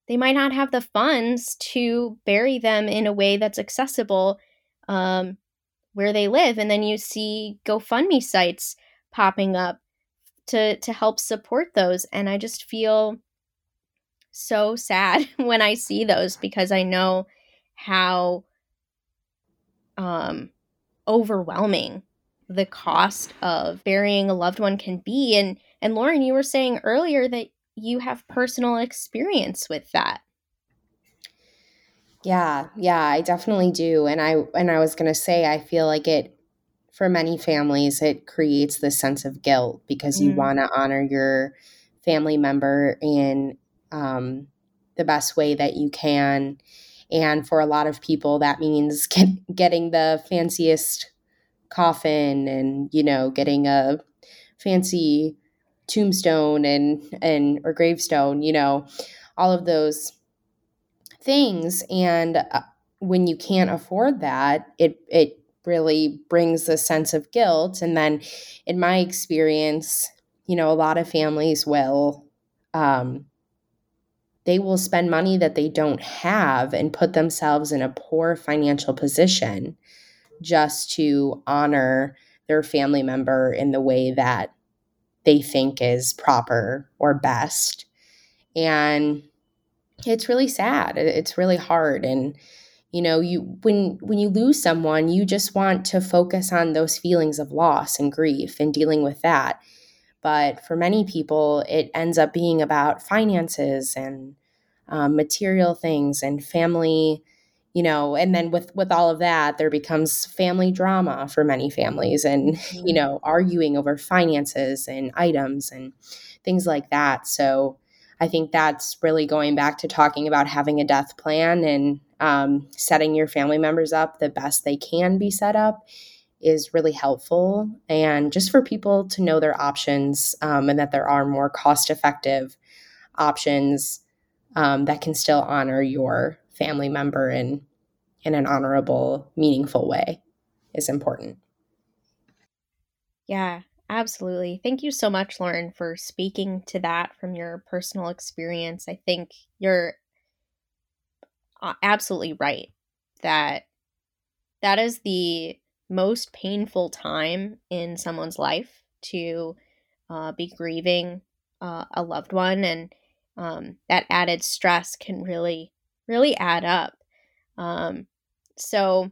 they might not have the funds to bury them in a way that's accessible um, where they live. And then you see GoFundMe sites popping up to to help support those. And I just feel so sad *laughs* when I see those because I know how um, overwhelming the cost of burying a loved one can be. And and Lauren, you were saying earlier that you have personal experience with that. Yeah, yeah, I definitely do. And I and I was going to say I feel like it for many families it creates this sense of guilt because mm. you want to honor your family member in um, the best way that you can. And for a lot of people, that means *laughs* get, getting the fanciest coffin and, you know, getting a fancy tombstone and and or gravestone you know all of those things and uh, when you can't afford that it it really brings a sense of guilt and then in my experience you know, a lot of families will um, they will spend money that they don't have and put themselves in a poor financial position just to honor their family member in the way that they think is proper or best. And it's really sad. It's really hard and you know, you when when you lose someone, you just want to focus on those feelings of loss and grief and dealing with that. But for many people, it ends up being about finances and um, material things and family you know and then with with all of that there becomes family drama for many families and *laughs* mm-hmm. you know arguing over finances and items and things like that so i think that's really going back to talking about having a death plan and um, setting your family members up the best they can be set up is really helpful and just for people to know their options um, and that there are more cost effective options um, that can still honor your family member in in an honorable, meaningful way is important. Yeah, absolutely. Thank you so much, Lauren, for speaking to that from your personal experience. I think you're absolutely right that that is the most painful time in someone's life to uh, be grieving uh, a loved one and um, that added stress can really, really add up. Um, so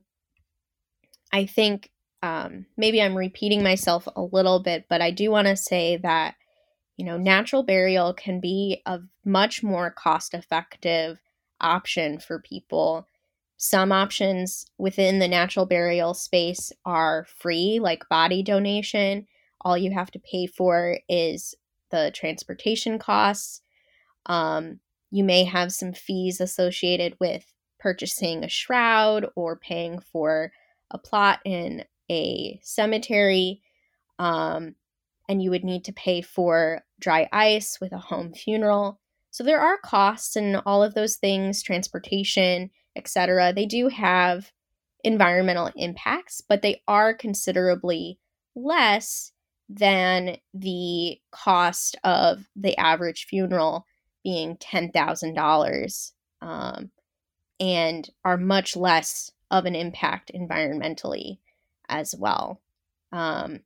I think um, maybe I'm repeating myself a little bit, but I do want to say that, you know, natural burial can be a much more cost effective option for people. Some options within the natural burial space are free, like body donation. All you have to pay for is the transportation costs um, you may have some fees associated with purchasing a shroud or paying for a plot in a cemetery. Um, and you would need to pay for dry ice with a home funeral. So there are costs and all of those things, transportation, etc. They do have environmental impacts, but they are considerably less than the cost of the average funeral being $10,000 um, and are much less of an impact environmentally as well. Um,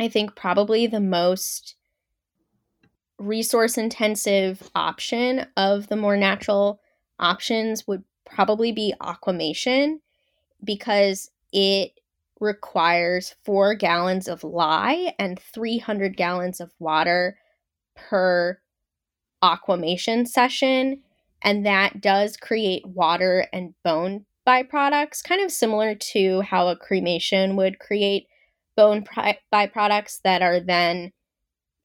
I think probably the most resource intensive option of the more natural options would probably be aquamation because it requires four gallons of lye and 300 gallons of water per aquamation session, and that does create water and bone byproducts, kind of similar to how a cremation would create bone pri- byproducts that are then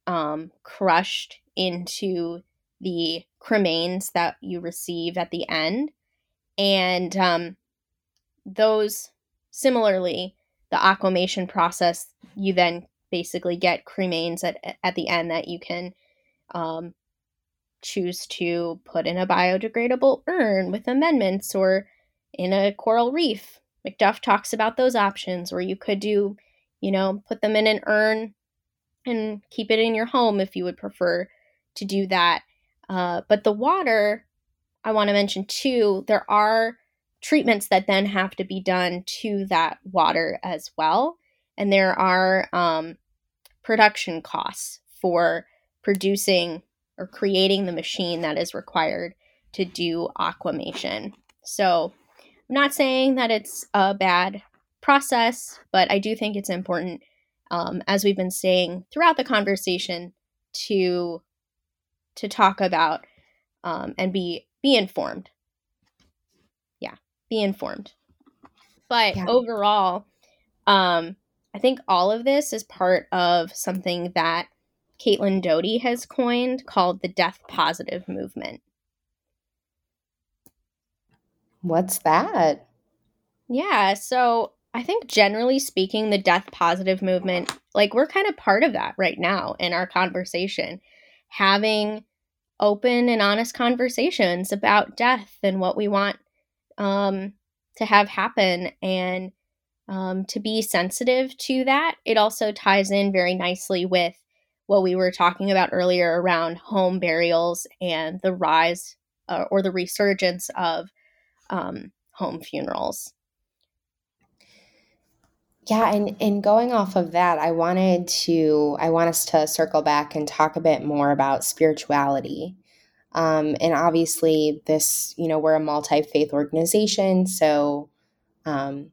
um, crushed into the cremains that you receive at the end. And um, those, similarly, the aquamation process, you then basically get cremains at, at the end that you can um, choose to put in a biodegradable urn with amendments or in a coral reef. McDuff talks about those options where you could do, you know, put them in an urn and keep it in your home if you would prefer to do that. Uh, but the water, I want to mention too, there are treatments that then have to be done to that water as well. And there are um, production costs for producing or creating the machine that is required to do aquamation. So, I'm not saying that it's a bad process, but I do think it's important, um, as we've been saying throughout the conversation, to to talk about um, and be be informed. Yeah, be informed. But yeah. overall, um, I think all of this is part of something that Caitlin Doughty has coined called the death positive movement. What's that? Yeah, so I think generally speaking, the death positive movement, like we're kind of part of that right now in our conversation, having open and honest conversations about death and what we want um, to have happen and um, to be sensitive to that. It also ties in very nicely with what we were talking about earlier around home burials and the rise uh, or the resurgence of um, home funerals. Yeah, and, and going off of that, I wanted to I want us to circle back and talk a bit more about spirituality. Um, and obviously, this you know we're a multi faith organization, so um,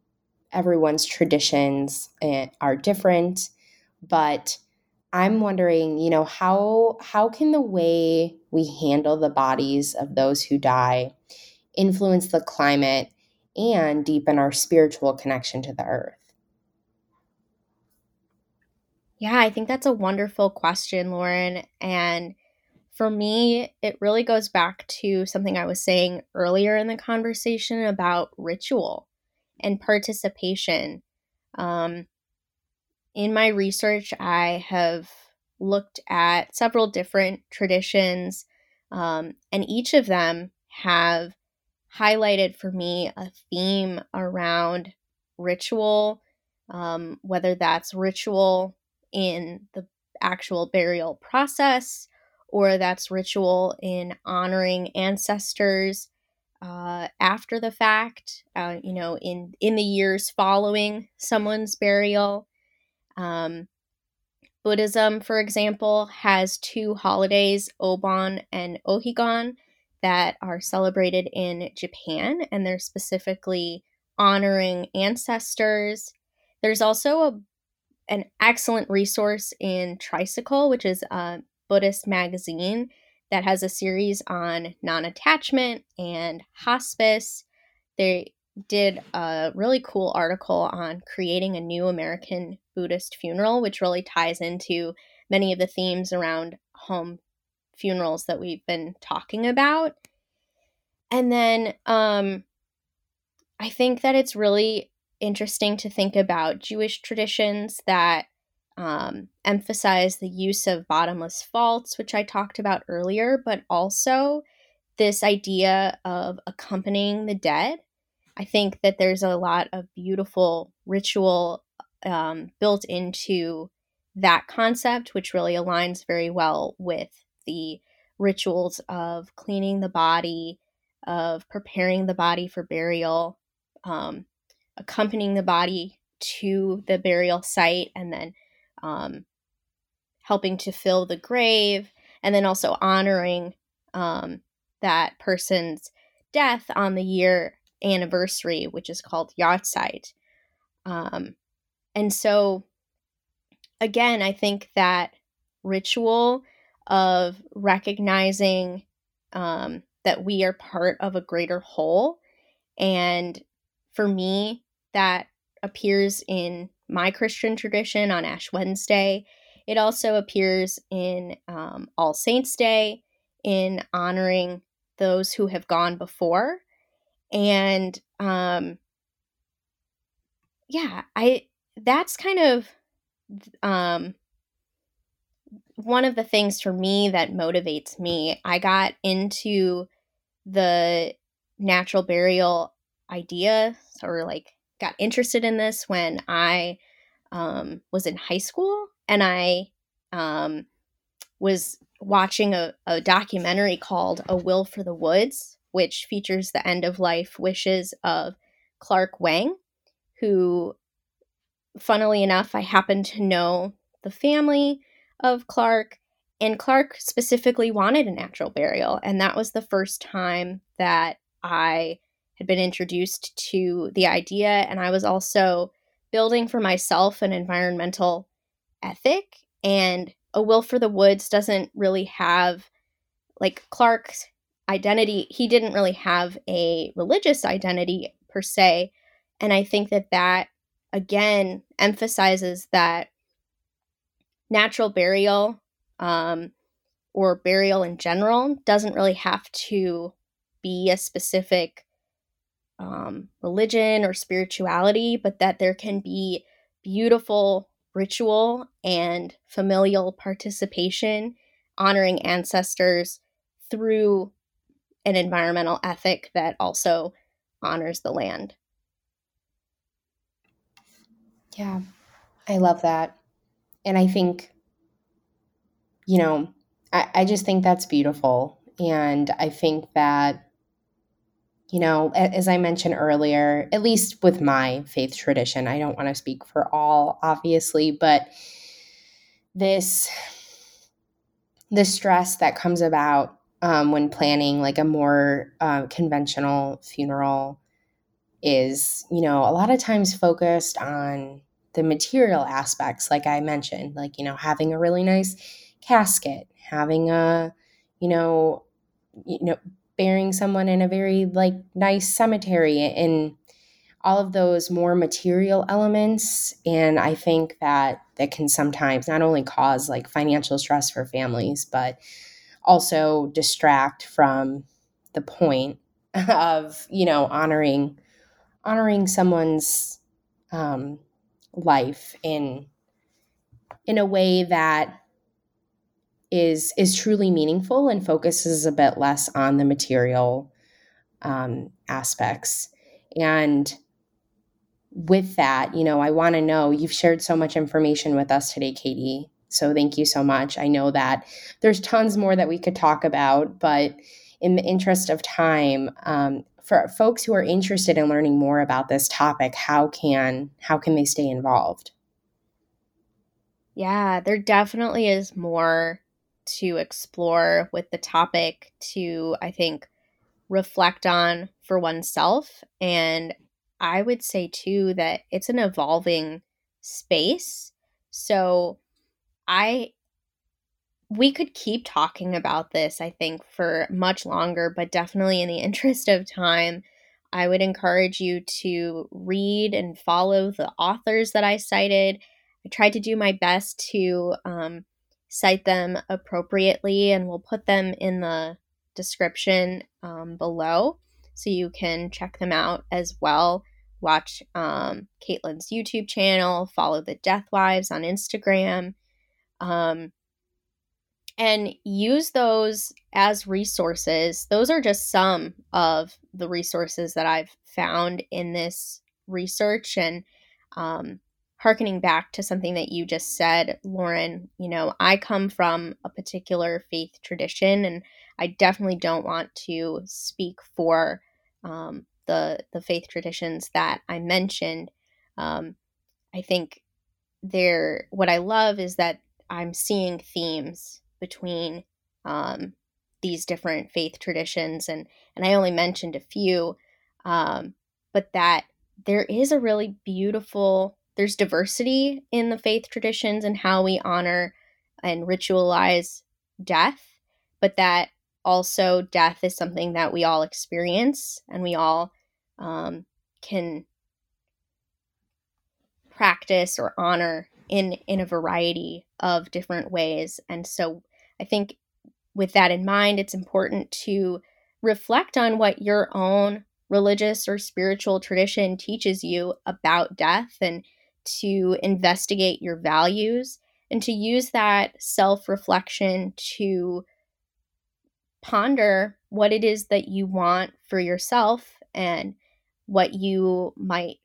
everyone's traditions eh, are different. But I'm wondering, you know, how how can the way we handle the bodies of those who die influence the climate and deepen our spiritual connection to the earth? Yeah, I think that's a wonderful question, Lauren. And for me, it really goes back to something I was saying earlier in the conversation about ritual and participation. Um, in my research, I have looked at several different traditions, um, and each of them have highlighted for me a theme around ritual, um, whether that's ritual in the actual burial process or that's ritual in honoring ancestors uh, after the fact, uh, you know, in, in the years following someone's burial. Um, Buddhism, for example, has two holidays, Obon and Ohigan, that are celebrated in Japan, and they're specifically honoring ancestors. There's also a an excellent resource in Tricycle, which is a Buddhist magazine that has a series on non attachment and hospice. They did a really cool article on creating a new American Buddhist funeral, which really ties into many of the themes around home funerals that we've been talking about. And then um, I think that it's really interesting to think about Jewish traditions that um, emphasize the use of bottomless vaults, which I talked about earlier, but also this idea of accompanying the dead. I think that there's a lot of beautiful ritual um, built into that concept, which really aligns very well with the rituals of cleaning the body, of preparing the body for burial, um, accompanying the body to the burial site, and then um, helping to fill the grave, and then also honoring um, that person's death on the year anniversary, which is called Yahrzeit. Um, and so, again, I think that ritual of recognizing um, that we are part of a greater whole. And for me, that appears in my Christian tradition on Ash Wednesday. It also appears in um, All Saints Day in honoring those who have gone before. And um, yeah, I that's kind of um, one of the things for me that motivates me. I got into the natural burial idea or like got interested in this when I um, was in high school and I um, was watching a, a documentary called A Will for the Woods, which features the end of life wishes of Clark Wang, who, funnily enough, I happen to know the family of Clark. And Clark specifically wanted a natural burial. And that was the first time that I had been introduced to the idea. And I was also building for myself an environmental ethic. And A Will for the Woods doesn't really have, like, Clark's identity, he didn't really have a religious identity per se. And I think that that, again, emphasizes that natural burial um, or burial in general doesn't really have to be a specific um, religion or spirituality, but that there can be beautiful ritual and familial participation honoring ancestors through an environmental ethic that also honors the land. Yeah, I love that. And I think you know, I, I just think that's beautiful. And I think that, you know, as I mentioned earlier, at least with my faith tradition, I don't want to speak for all, obviously, but this the stress that comes about um, when planning like a more uh, conventional funeral is you know a lot of times focused on the material aspects like i mentioned like you know having a really nice casket having a you know you know burying someone in a very like nice cemetery and all of those more material elements. And i think that that can sometimes not only cause like financial stress for families but also distract from the point of you know honoring honoring someone's um, life in in a way that is is truly meaningful and focuses a bit less on the material um, aspects and with that, you know, I want to know you've shared so much information with us today, Katie. So thank you so much. I know that there's tons more that we could talk about, but in the interest of time, um, for folks who are interested in learning more about this topic, how can how can they stay involved? Yeah, there definitely is more to explore with the topic to I think reflect on for oneself and I would say too that it's an evolving space. So I we could keep talking about this I think for much longer, but definitely in the *laughs* interest of time, I would encourage you to read and follow the authors that I cited. I tried to do my best to um, cite them appropriately, and we'll put them in the description um, below so you can check them out as well watch um, Caitlin's YouTube channel, follow the Death Wives on Instagram, um, and use those as resources. Those are just some of the resources that I've found in this research. And um, harkening back to something that you just said, Lauren, you know, I come from a particular faith tradition, and I definitely don't want to speak for um, the the faith traditions that I mentioned, um, I think there. What I love is that I'm seeing themes between um, these different faith traditions, and and I only mentioned a few, um, but that there is a really beautiful. There's diversity in the faith traditions and how we honor and ritualize death, but that also death is something that we all experience and we all um, can practice or honor in in a variety of different ways. And so i think with that in mind it's important to reflect on what your own religious or spiritual tradition teaches you about death and to investigate your values and to use that self reflection to ponder what it is that you want for yourself and what you might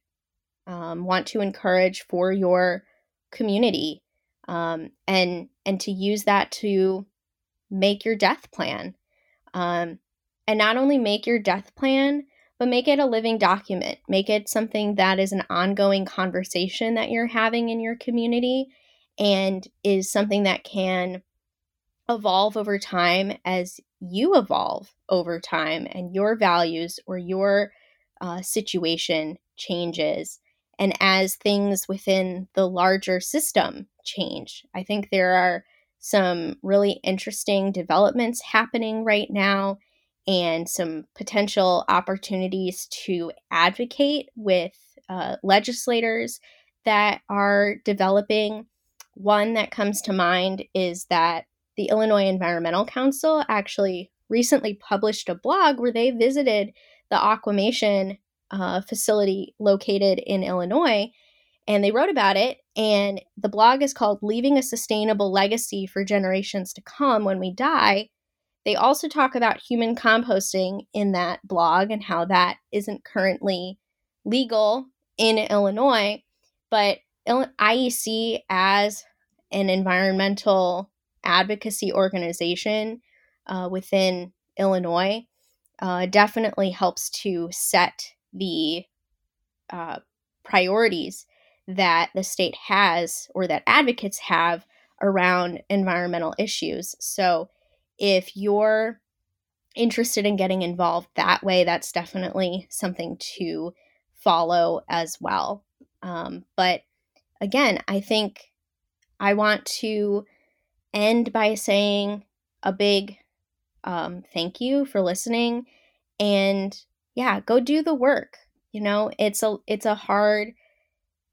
um, want to encourage for your community um, and and to use that to make your death plan. Um, and not only make your death plan but make it a living document make it something that is an ongoing conversation that you're having in your community and is something that can evolve over time as you evolve over time and your values or your uh, situation changes and as things within the larger system change. I think there are some really interesting developments happening right now and some potential opportunities to advocate with uh, legislators that are developing. One that comes to mind is that the Illinois Environmental Council actually recently published a blog where they visited the Aquamation uh, facility located in Illinois. And they wrote about it. And the blog is called Leaving a Sustainable Legacy for Generations to Come When We Die. They also talk about human composting in that blog and how that isn't currently legal in Illinois. But IEC, as an environmental advocacy organization uh, within Illinois uh, definitely helps to set the uh, priorities that the state has or that advocates have around environmental issues. So if you're interested in getting involved that way, that's definitely something to follow as well. Um, but again, I think I want to end by saying a big um, thank you for listening and yeah go do the work you know it's a it's a hard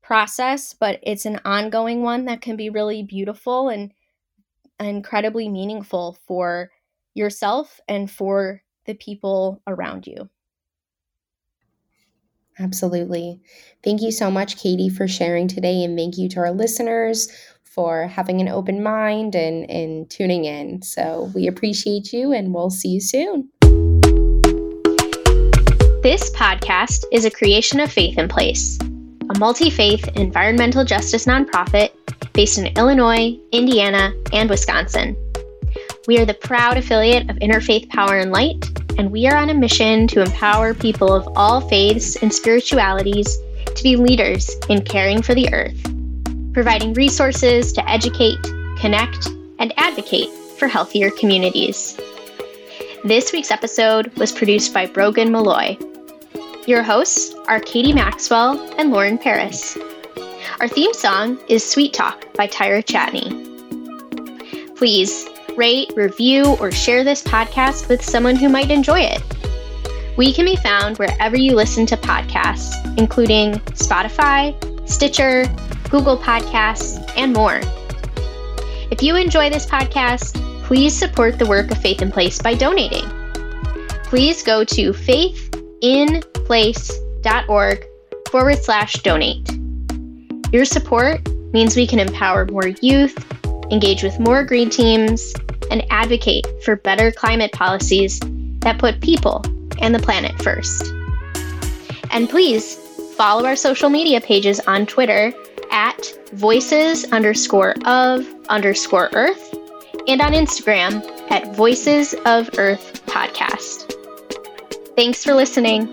process but it's an ongoing one that can be really beautiful and incredibly meaningful for yourself and for the people around you. Absolutely. Thank you so much, Katie, for sharing today. And thank you to our listeners for having an open mind and, and tuning in. So we appreciate you and we'll see you soon. This podcast is a creation of Faith in Place, a multi faith environmental justice nonprofit based in Illinois, Indiana, and Wisconsin. We are the proud affiliate of Interfaith Power and Light, and we are on a mission to empower people of all faiths and spiritualities to be leaders in caring for the earth, providing resources to educate, connect, and advocate for healthier communities. This week's episode was produced by Brogan Malloy. Your hosts are Katie Maxwell and Lauren Paris. Our theme song is Sweet Talk by Tyra Chatney. Please rate, review, or share this podcast with someone who might enjoy it. We can be found wherever you listen to podcasts, including Spotify, Stitcher, Google Podcasts, and more. If you enjoy this podcast, please support the work of Faith in Place by donating. Please go to faithinplace.org forward slash donate. Your support means we can empower more youth, engage with more green teams, and advocate for better climate policies that put people and the planet first. And please follow our social media pages on Twitter at voices underscore of underscore earth and on Instagram at voices of earth podcast. Thanks for listening.